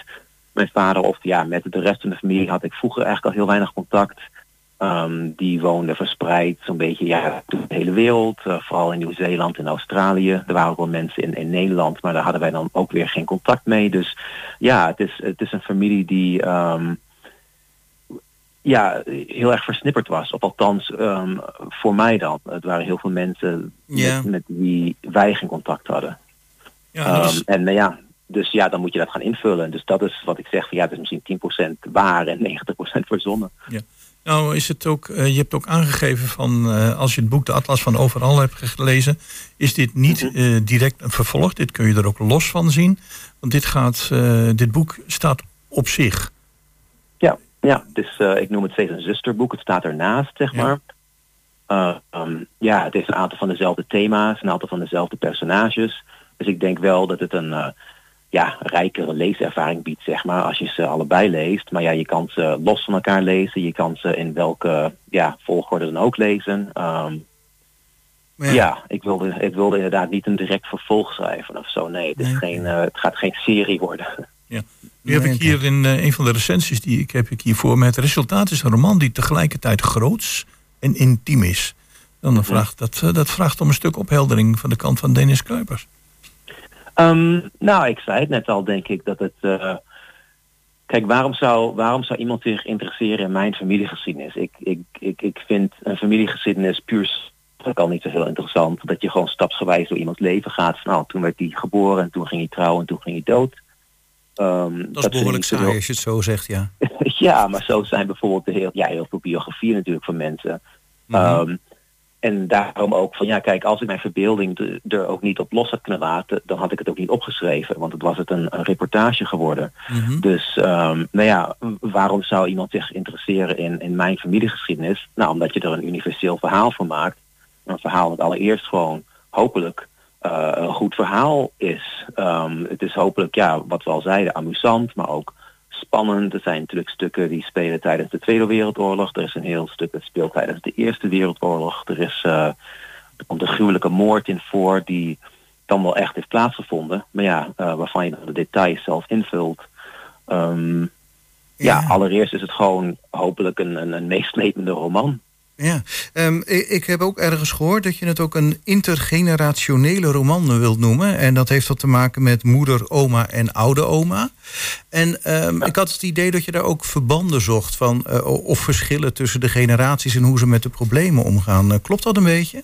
mijn vader of ja, met de rest van de familie had ik vroeger eigenlijk al heel weinig contact. Um, die woonden verspreid zo'n beetje ja, door de hele wereld. Uh, vooral in Nieuw-Zeeland en Australië. Er waren ook wel mensen in, in Nederland, maar daar hadden wij dan ook weer geen contact mee. Dus ja, het is, het is een familie die um, ja, heel erg versnipperd was. Of althans, um, voor mij dan. Het waren heel veel mensen yeah. met, met, wie wij geen contact hadden. Ja, dus... En nou ja, dus ja, dan moet je dat gaan invullen. Dus dat is wat ik zeg, van, ja, het is misschien 10% waar en 90% verzonnen. Ja. Nou, is het ook, uh, je hebt ook aangegeven van uh, als je het boek De Atlas van Overal hebt gelezen, is dit niet uh, direct een vervolg. Dit kun je er ook los van zien. Want dit, gaat, dit boek staat op zich. Ja, ja dus ik noem het steeds een zusterboek. Het staat ernaast, zeg maar. Ja. Um, ja, het heeft een aantal van dezelfde thema's, een aantal van dezelfde personages. Dus ik denk wel dat het een ja, rijkere leeservaring biedt, zeg maar, als je ze allebei leest. Maar ja, je kan ze los van elkaar lezen. Je kan ze in welke ja, volgorde dan ook lezen. Um, ja. ja, ik, wilde, ik wilde inderdaad niet een direct vervolg schrijven of zo. Nee, het, is nee. geen, uh, het gaat geen serie worden. *laughs* Ja. Nu heb ik hier in uh, een van de recensies die ik heb ik hier voor me. Het resultaat is een roman die tegelijkertijd groots en intiem is. Dan -hmm. vraagt, dat, uh, dat vraagt om een stuk opheldering van de kant van Dennis Kuipers. Um, nou, ik zei het net al, denk ik, dat het... Uh, kijk, waarom zou, waarom zou iemand zich interesseren in mijn familiegeschiedenis? Ik, ik, ik, ik vind een familiegeschiedenis puur ook al niet zo heel interessant. Dat je gewoon stapsgewijs door iemands leven gaat. Van, nou, toen werd hij geboren en toen ging hij trouwen en toen ging hij dood. Um, dat is behoorlijk saai als je het zo zegt, ja. *laughs* ja, maar zo zijn bijvoorbeeld de heel, ja, heel veel biografieën natuurlijk van mensen. Mm -hmm. um, en daarom ook van ja, kijk, als ik mijn verbeelding er ook niet op los had kunnen laten, dan had ik het ook niet opgeschreven, want het was het een, een reportage geworden. Mm -hmm. Dus um, nou ja, waarom zou iemand zich interesseren in, in mijn familiegeschiedenis? Nou, omdat je er een universeel verhaal van maakt. Een verhaal dat allereerst gewoon hopelijk uh, een goed verhaal is. Um, het is hopelijk, ja, wat we al zeiden, amusant, maar ook spannend. Er zijn natuurlijk stukken die spelen tijdens de Tweede Wereldoorlog. Er is een heel stuk dat speelt tijdens de Eerste Wereldoorlog. Er, is, uh, er komt een gruwelijke moord in voor die dan wel echt heeft plaatsgevonden. Maar ja, uh, waarvan je de details zelf invult. Um, ja. ja. allereerst is het gewoon hopelijk een, een, een meeslepende roman. Ja, um, ik, ik, heb ook ergens gehoord dat je het ook een intergenerationele roman wilt noemen. En dat heeft wat te maken met moeder, oma en oude oma. En um, ja. ik had het idee dat je daar ook verbanden zocht van uh, of verschillen tussen de generaties en hoe ze met de problemen omgaan. Uh, klopt dat een beetje?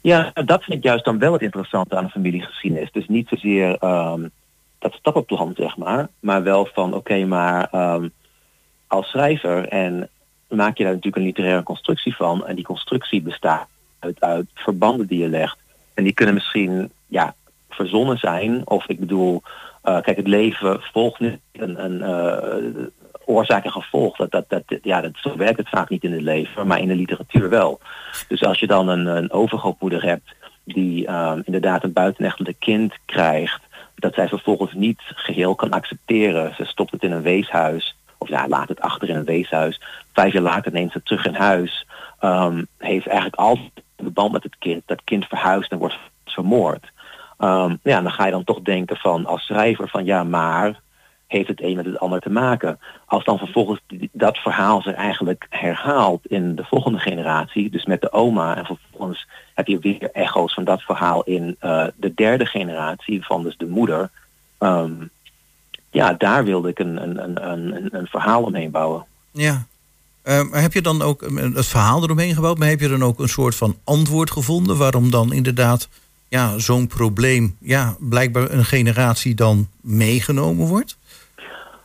Ja, dat vind ik juist dan wel het interessante aan een familiegeschiedenis. Dus niet zozeer um, dat stappenplan, zeg maar, maar wel van oké, okay, maar als schrijver en maak je daar natuurlijk een literaire constructie van. En die constructie bestaat uit, verbanden die je legt. En die kunnen misschien ja, verzonnen zijn. Of ik bedoel, uh, kijk, het leven volgt nu een, een uh, oorzaak en gevolg. Dat, dat, dat, ja, dat, zo werkt het vaak niet in het leven, maar in de literatuur wel. Dus als je dan een, een overgrootmoeder hebt die uh, inderdaad een buitenechtelijk kind krijgt, dat zij vervolgens niet geheel kan accepteren. Ze stopt het in een weeshuis of ja, laat het achter in een weeshuis. Vijf jaar later neemt ze terug in huis. Um, heeft eigenlijk altijd een band met het kind. Dat kind verhuist en wordt vermoord. Um, ja, dan ga je dan toch denken van als schrijver van ja, maar heeft het een met het ander te maken. Als dan vervolgens dat verhaal zich eigenlijk herhaalt in de volgende generatie, dus met de oma, en vervolgens heb je weer echo's van dat verhaal in uh, de derde generatie van dus de moeder. Um, ja, daar wilde ik een, een, een, een, verhaal omheen bouwen. Ja. Uh, heb je dan ook het verhaal eromheen gebouwd, maar heb je dan ook een soort van antwoord gevonden waarom dan inderdaad ja, zo'n probleem, ja, blijkbaar een generatie dan meegenomen wordt?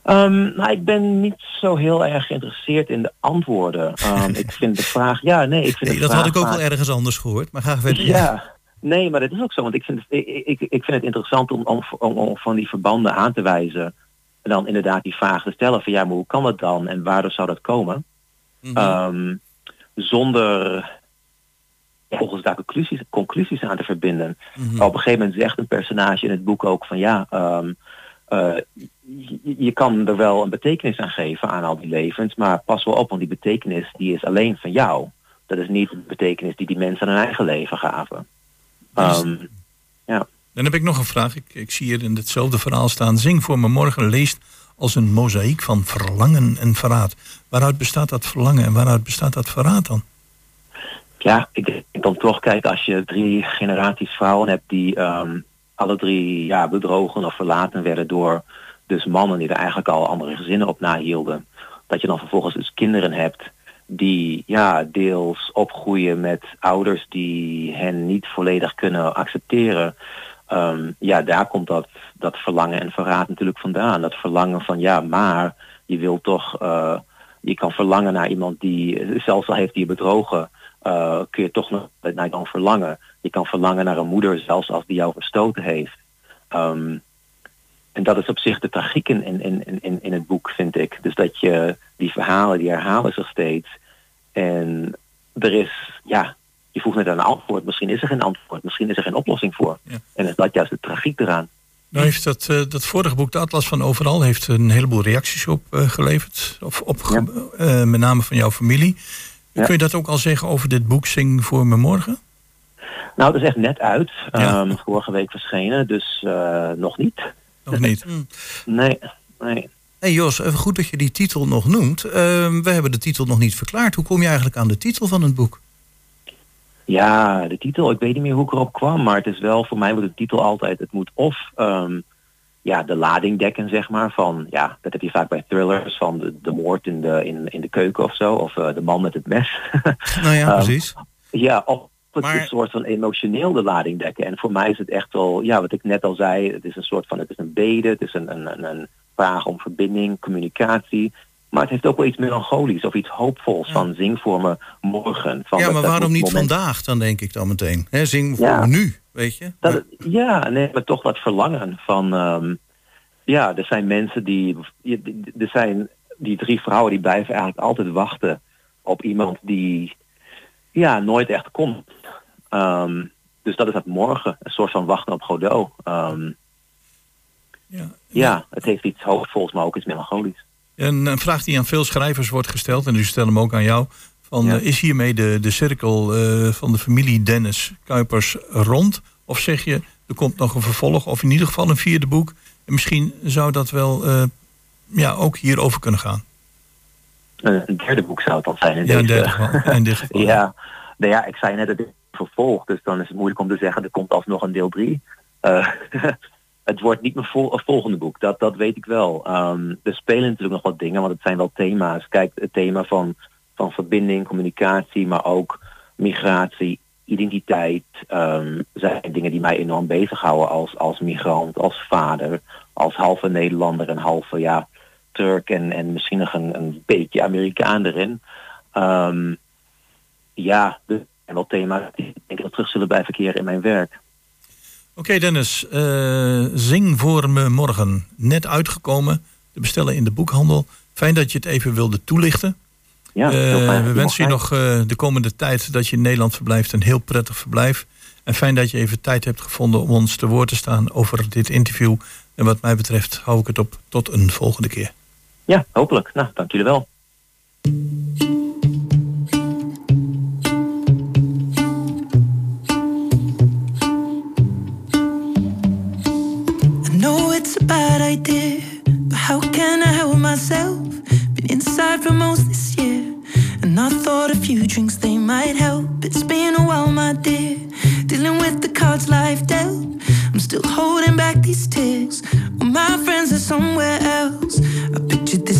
Um, nou, ik ben niet zo heel erg geïnteresseerd in de antwoorden. Um, *laughs* ik vind de vraag, ja, nee, ik vind nee, dat had ik ook wel ergens anders gehoord, maar ga verder. Ja, *laughs* nee, maar dat is ook zo, want ik vind het, ik, ik, ik vind het interessant om, om, om, van die verbanden aan te wijzen. En dan inderdaad die vraag te stellen van ja, maar hoe kan dat dan en waardoor zou dat komen? Mm -hmm. zonder volgens daar conclusies, conclusies aan te verbinden. Mhm. Op een gegeven moment zegt een personage in het boek ook van ja, um, uh, je, kan er wel een betekenis aan geven aan al die levens, maar pas wel op, want die betekenis die is alleen van jou. Dat is niet de betekenis die die mensen aan hun eigen leven gaven. Um, ja. Dan heb ik nog een vraag. Ik, ik zie hier in hetzelfde verhaal staan. Zing voor me morgen leest als een mozaïek van verlangen en verraad. Waaruit bestaat dat verlangen en waaruit bestaat dat verraad dan? Ja, ik denk dan toch, kijk, als je drie generaties vrouwen hebt die um, alle drie ja, bedrogen of verlaten werden door dus mannen die er eigenlijk al andere gezinnen op nahielden. Dat je dan vervolgens dus kinderen hebt die ja, deels opgroeien met ouders die hen niet volledig kunnen accepteren. Um, ja, daar komt dat, dat verlangen en verraad natuurlijk vandaan. Dat verlangen van ja, maar je wil toch, uh, je kan verlangen naar iemand die zelfs al heeft die je bedrogen, uh, kun je toch nog naar dan verlangen. Je kan verlangen naar een moeder zelfs als die jou verstoten heeft. Um, en dat is op zich de tragiek in, in, in, in het boek, vind ik. Dus dat je die verhalen, die herhalen zich steeds. En er is, ja, je vroeg net een antwoord. Misschien is er geen antwoord. Misschien is er geen oplossing voor. Ja. En is dat juist de tragiek eraan. Nou heeft dat, uh, dat vorige boek, de Atlas van Overal, heeft een heleboel reacties op uh, geleverd. Of op, ja. uh, met name van jouw familie. Ja. Kun je dat ook al zeggen over dit boek Zing voor me morgen? Nou, het is echt net uit. Um, vorige week verschenen, dus nog niet. Nog niet? nee, nee. Hey Jos, even goed dat je die titel nog noemt. Uh, we hebben de titel nog niet verklaard. Hoe kom je eigenlijk aan de titel van het boek? Ja, de titel, ik weet niet meer hoe ik erop kwam, maar het is wel voor mij wordt de titel altijd, het moet of um, ja, de lading dekken, zeg maar, van, ja, dat heb je vaak bij thrillers, van de, de moord in de, in, in de keuken of zo, of uh, de man met het mes. *laughs* nou ja, um, precies. Ja, of het maar... een soort van emotioneel de lading dekken. En voor mij is het echt wel, ja, wat ik net al zei, het is een soort van, het is een bede, het is een, een, een vraag om verbinding, communicatie. Maar het heeft ook wel iets melancholisch of iets hoopvols ja. van zing voor me morgen. Van ja, maar waarom niet moment... vandaag dan denk ik dan meteen? He, zing voor ja. nu, weet je? Dat, maar... Ja, nee, maar toch wat verlangen van... Um, ja, er zijn mensen die... Er zijn die drie vrouwen die blijven eigenlijk altijd wachten op iemand die ja, nooit echt komt. Um, dus dat is het morgen, een soort van wachten op Godot. Um, ja. ja, het heeft iets hoopvols, maar ook iets melancholisch. Een, een, vraag die aan veel schrijvers wordt gesteld, en dus stel hem ook aan jou. Van, ja. uh, is hiermee de, de cirkel uh, van de familie Dennis Kuipers rond? Of zeg je, er komt nog een vervolg, of in ieder geval een vierde boek. En misschien zou dat wel uh, ja, ook hierover kunnen gaan. Een derde boek zou het dan zijn in ja, deze... Derde geval, *laughs* in dit geval. ja. Nou ja, ik zei net dat dit vervolg, dus dan is het moeilijk om te zeggen, er komt alsnog een deel 3. Uh, *laughs* het wordt niet mijn vol volgende boek, dat, dat weet ik wel. Um, er spelen natuurlijk nog wat dingen, want het zijn wel thema's. Kijk, het thema van, van verbinding, communicatie, maar ook migratie, identiteit, um, zijn dingen die mij enorm bezighouden als, als migrant, als vader, als halve Nederlander en halve ja, Turk en, en misschien nog een, een beetje Amerikaan erin. Um, ja, er zijn wel thema's die ik denk dat terug zullen blijven keren in mijn werk. Oké okay, Dennis, uh, Zing voor me morgen. Net uitgekomen, te bestellen in de boekhandel. Fijn dat je het even wilde toelichten. Ja, uh, we wensen je nog uh, de komende tijd dat je in Nederland verblijft een heel prettig verblijf. En fijn dat je even tijd hebt gevonden om ons te woord te staan over dit interview. En wat mij betreft hou ik het op tot een volgende keer. Ja, hopelijk. Nou, dank jullie wel. know it's a bad idea, but how can I help myself? Been inside for most this year, and I thought a few drinks they might help. It's been a while, my dear, dealing with the cards life dealt. I'm still holding back these tears. All my friends are somewhere else. I pictured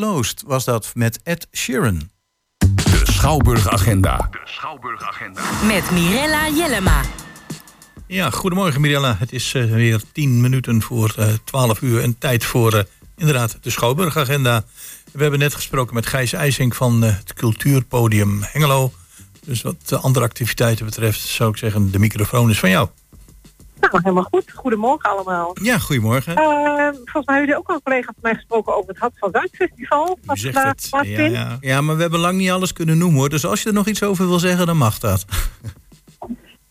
Closed was dat met Ed Sheeran. De Schouwburg Agenda. De Schouwburg Agenda. Met Mirella Jellema. Ja, goedemorgen Mirella. Het is uh, weer tien minuten voor uh, eh, 12 uur en tijd voor uh, inderdaad de Schouwburg Agenda. We hebben net gesproken met Gijs IJsing van het cultuurpodium Hengelo. Dus wat andere activiteiten betreft zou ik zeggen, de microfoon is van jou. Nou, helemaal goed. Goedemorgen allemaal. Ja, goedemorgen. Uh, volgens mij hebben jullie ook al een collega van mij gesproken over het Hart van Zuid Festival. Wat zegt het. Ja, ja. ja, maar we hebben lang niet alles kunnen noemen hoor. Dus als je er nog iets over wil zeggen, dan mag dat. *laughs*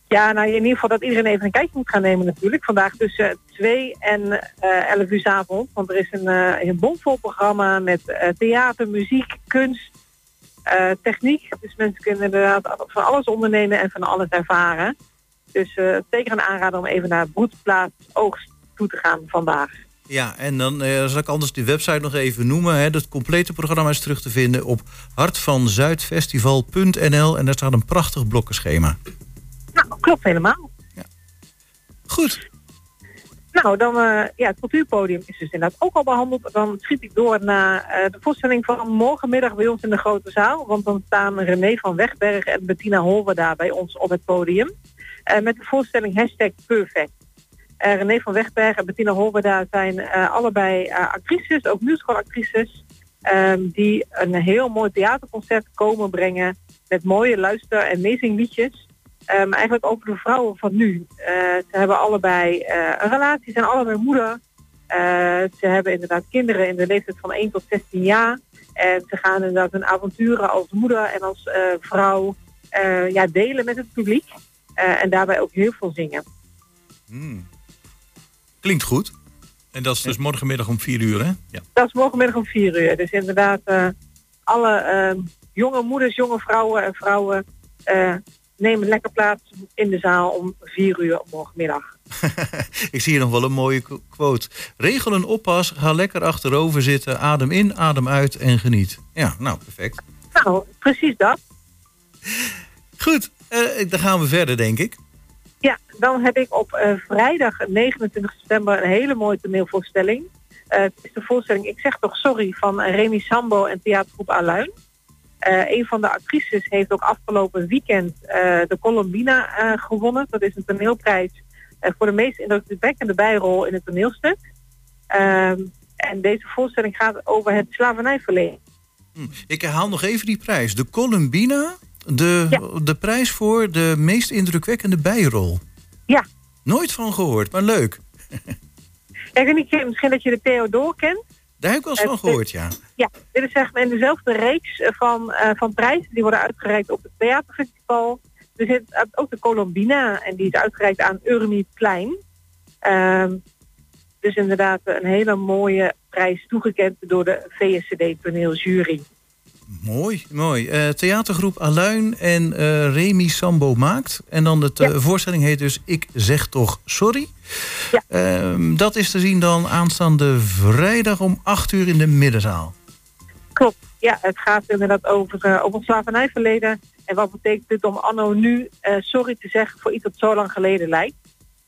Ja, nou in ieder geval dat iedereen even een kijkje moet gaan nemen natuurlijk. Vandaag tussen 2 en uh, eh, 11 uur s avond. Want er is een, uh, een bomvol programma met uh, theater, muziek, kunst, techniek. Dus mensen kunnen inderdaad van alles ondernemen en van alles ervaren. Dus uh, zeker een aanrader om even naar broedplaats oogst toe te gaan vandaag. Ja, en dan uh, zal ik anders die website nog even noemen. Hè. Het complete programma is terug te vinden op hartvanzuidfestival.nl. En daar staat een prachtig blokkenschema. Nou, klopt helemaal. Ja. Goed. Nou, dan, uh, ja, het cultuurpodium is dus inderdaad ook al behandeld. Dan schiet ik door naar uh, de voorstelling van morgenmiddag bij ons in de grote zaal. Want dan staan René van Wegbergen en Bettina Holwerda bij ons op het podium. Uh, met de voorstelling hashtag perfect. Uh, René van Wegberg en Bettina Holwerda zijn uh, allebei actrices, ook musicalactrices, um, die een heel mooi theaterconcert komen brengen met mooie luister- en meezingliedjes. Um, eigenlijk over de vrouwen van nu. ze hebben allebei een relatie, zijn allebei moeder. ze hebben inderdaad kinderen in de leeftijd van 1 tot 16 jaar. En ze gaan inderdaad hun avonturen als moeder en als vrouw ja, delen met het publiek. Uh, en daarbij ook heel veel zingen. Hmm. Klinkt goed. En dat is dus morgenmiddag om vier uur, hè? Ja. Dat is morgenmiddag om vier uur. Dus inderdaad, uh, alle uh, jonge moeders, jonge vrouwen en vrouwen... Uh, neem lekker plaats in de zaal om vier uur morgenmiddag. *laughs* Ik zie hier nog wel een mooie quote. Regel een oppas, ga lekker achterover zitten, adem in, adem uit en geniet. Ja, nou, perfect. Nou, precies dat. Goed, uh, dan gaan we verder, denk ik. Ja, dan heb ik op uh, vrijdag 29 september een hele mooie toneelvoorstelling. Uh, het is de voorstelling Ik zeg toch sorry van Remy Sambo en theatergroep Aluin. Een van de actrices heeft ook afgelopen weekend de Colombina gewonnen. Dat is een toneelprijs voor de meest indrukwekkende bijrol in het toneelstuk. Ehm, en deze voorstelling gaat over het slavernijverleden. Hm. Ik herhaal nog even die prijs. De Columbina, de, de prijs voor de meest indrukwekkende bijrol. Ja. Nooit van gehoord, maar leuk. *laughs* Ja, ik niet, misschien dat je de Theodor kent. Daar heb ik wel eens van gehoord, ja. Ja, dit is zeg maar in dezelfde reeks van, uh, van prijzen. Die worden uitgereikt op het theaterfestival. Er zit ook de Colombina en die is uitgereikt aan Urmi Klein. Uh, dus inderdaad een hele mooie prijs toegekend door de VSCD toneeljury. Mooi, mooi. Uh, theatergroep Aluin en uh, Remy Sambo maakt. En dan de ja. voorstelling heet dus Ik zeg toch sorry. Ja. Uh, dat is te zien dan aanstaande vrijdag om 8 uur in de middenzaal. Klopt. Ja, het gaat inderdaad over, over slavernijverleden. En wat betekent het om anno nu sorry te zeggen voor iets dat zo lang geleden lijkt.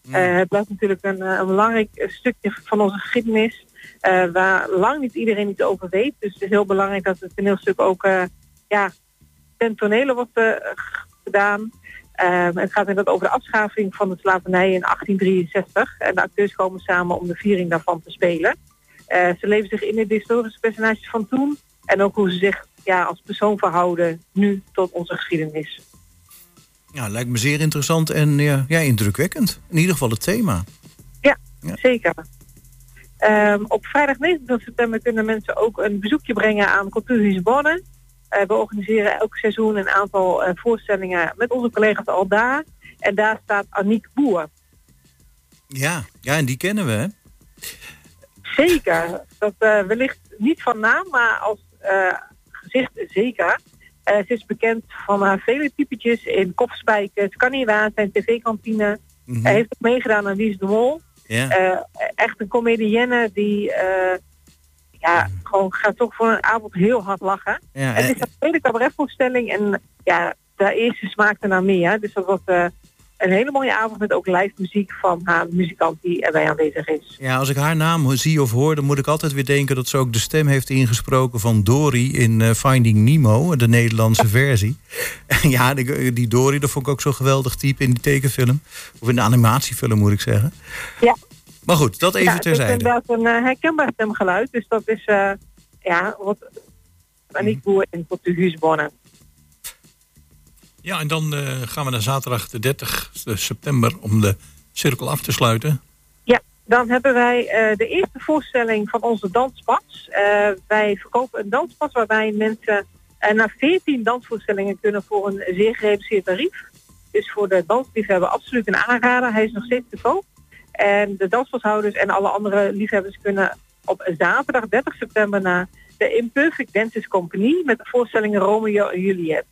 Mm. het blijft natuurlijk een, een belangrijk stukje van onze geschiedenis. Uh, waar lang niet iedereen iets over weet. Dus het is heel belangrijk dat het toneelstuk ook uh, ja, ten tonele wordt uh, gedaan. het gaat inderdaad over de afschafing van de slavernij in 1863. En de acteurs komen samen om de viering daarvan te spelen. ze leven zich in de historische personages van toen. En ook hoe ze zich ja, als persoon verhouden nu tot onze geschiedenis. Ja, lijkt me zeer interessant en ja, ja indrukwekkend. In ieder geval het thema. Ja, ja. zeker. Um, op vrijdag 29 september kunnen mensen ook een bezoekje brengen aan Cultuurhuis Bonne. Uh, we organiseren elk seizoen een aantal uh, voorstellingen met onze collega's al daar. En daar staat Aniek Boer. Ja, ja en die kennen we, hè? Zeker. Dat uh, wellicht niet van naam, maar als gezicht zeker. ze is bekend van haar vele typetjes in Kopspijken, Scaniwa, zijn tv-kantine. Mm -hmm. Hij heeft ook meegedaan aan Wie is de Mol. Uh, echt een comedienne die uh, ja, gewoon gaat toch voor een avond heel hard lachen. Ja, het is een tweede cabaretvoorstelling en ja, de eerste smaakte naar meer. Dus dat uh, een hele mooie avond met ook live muziek van haar muzikant die erbij aanwezig is. Ja, als ik haar naam zie of hoor, dan moet ik altijd weer denken dat ze ook de stem heeft ingesproken van Dory in Finding Nemo, de Nederlandse *laughs* versie. *laughs* ja, die, die Dory, dat vond ik ook zo geweldig type in die tekenfilm. Of in de animatiefilm moet ik zeggen. Ja. Maar goed, dat even ja, terzijde. Het is inderdaad een uh, herkenbaar stemgeluid. Dus dat is, uh, ja, wat Aniek Boer in Portugues Bonne. Ja, en dan uh, gaan we naar zaterdag de 30 september om de cirkel af te sluiten. Ja, dan hebben wij de eerste voorstelling van onze danspas. wij verkopen een danspas waarbij mensen naar 14 dansvoorstellingen kunnen voor een zeer gereduceerd tarief. Dus voor de dansliefhebber absoluut een aanrader. Hij is nog steeds te koop. En de dansvasthouders en alle andere liefhebbers kunnen op zaterdag 30 september naar de Imperfect Dancers Company met de voorstellingen Romeo en Juliet.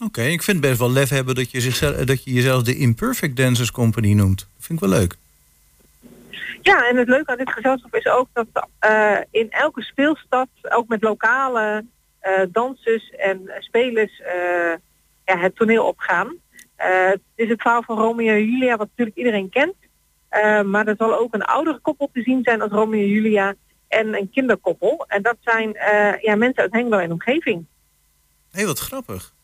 Oké, okay, ik vind best wel lef hebben dat je, zichzelf, dat je jezelf de Imperfect Dancers Company noemt. Dat vind ik wel leuk. Ja, en het leuke aan dit gezelschap is ook dat uh, in elke speelstad, ook met lokale uh, dansers en spelers, uh, ja, het toneel opgaan. Het is het verhaal van Romeo en Julia, wat natuurlijk iedereen kent. Maar er zal ook een oudere koppel te zien zijn als Romeo en Julia en een kinderkoppel. En dat zijn ja, mensen uit Hengelo en omgeving. Hé, hey, wat grappig.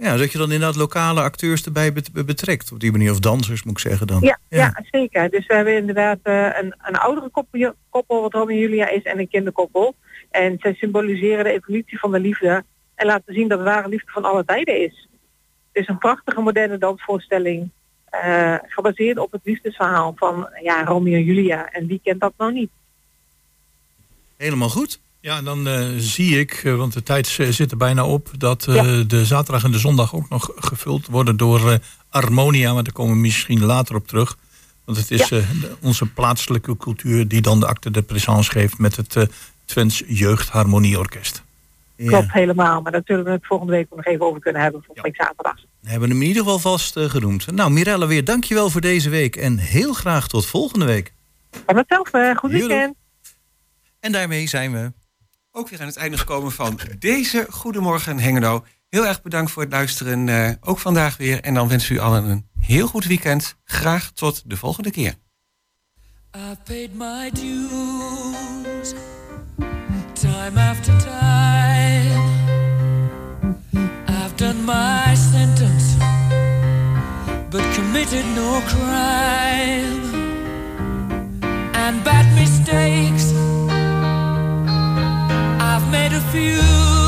Ja, dat je dan inderdaad lokale acteurs erbij betrekt op die manier. Of dansers, moet ik zeggen dan. Ja, ja. ja zeker. Dus we hebben inderdaad een, een oudere koppel, koppel, wat Romeo en Julia is, en een kinderkoppel. En zij symboliseren de evolutie van de liefde. En laten zien dat de ware liefde van alle tijden is. Het is een prachtige moderne dansvoorstelling. Uh, gebaseerd op het liefdesverhaal van ja, Romeo en Julia. En wie kent dat nou niet? Helemaal goed. Ja, en dan uh, zie ik, uh, want de tijd zit er bijna op... dat ja. de zaterdag en de zondag ook nog gevuld worden door Harmonia. Maar daar komen we misschien later op terug. Want het is ja. onze plaatselijke cultuur die dan de acte de présence geeft... met het Twents Jeugdharmonieorkest. Klopt helemaal. Maar daar zullen we het volgende week nog even over kunnen hebben. Volgende week zaterdag. We hebben hem in ieder geval vast uh, genoemd. Nou, Mirella, weer dankjewel voor deze week. En heel graag tot volgende week. Van hetzelfde. Goed weekend. En daarmee zijn we ook weer aan het einde gekomen van deze Goedemorgen Hengelo. Heel erg bedankt voor het luisteren, uh, ook vandaag weer. En dan wensen u allen een heel goed weekend. Graag tot de volgende keer. But committed no crime. Bad mistakes, made a few.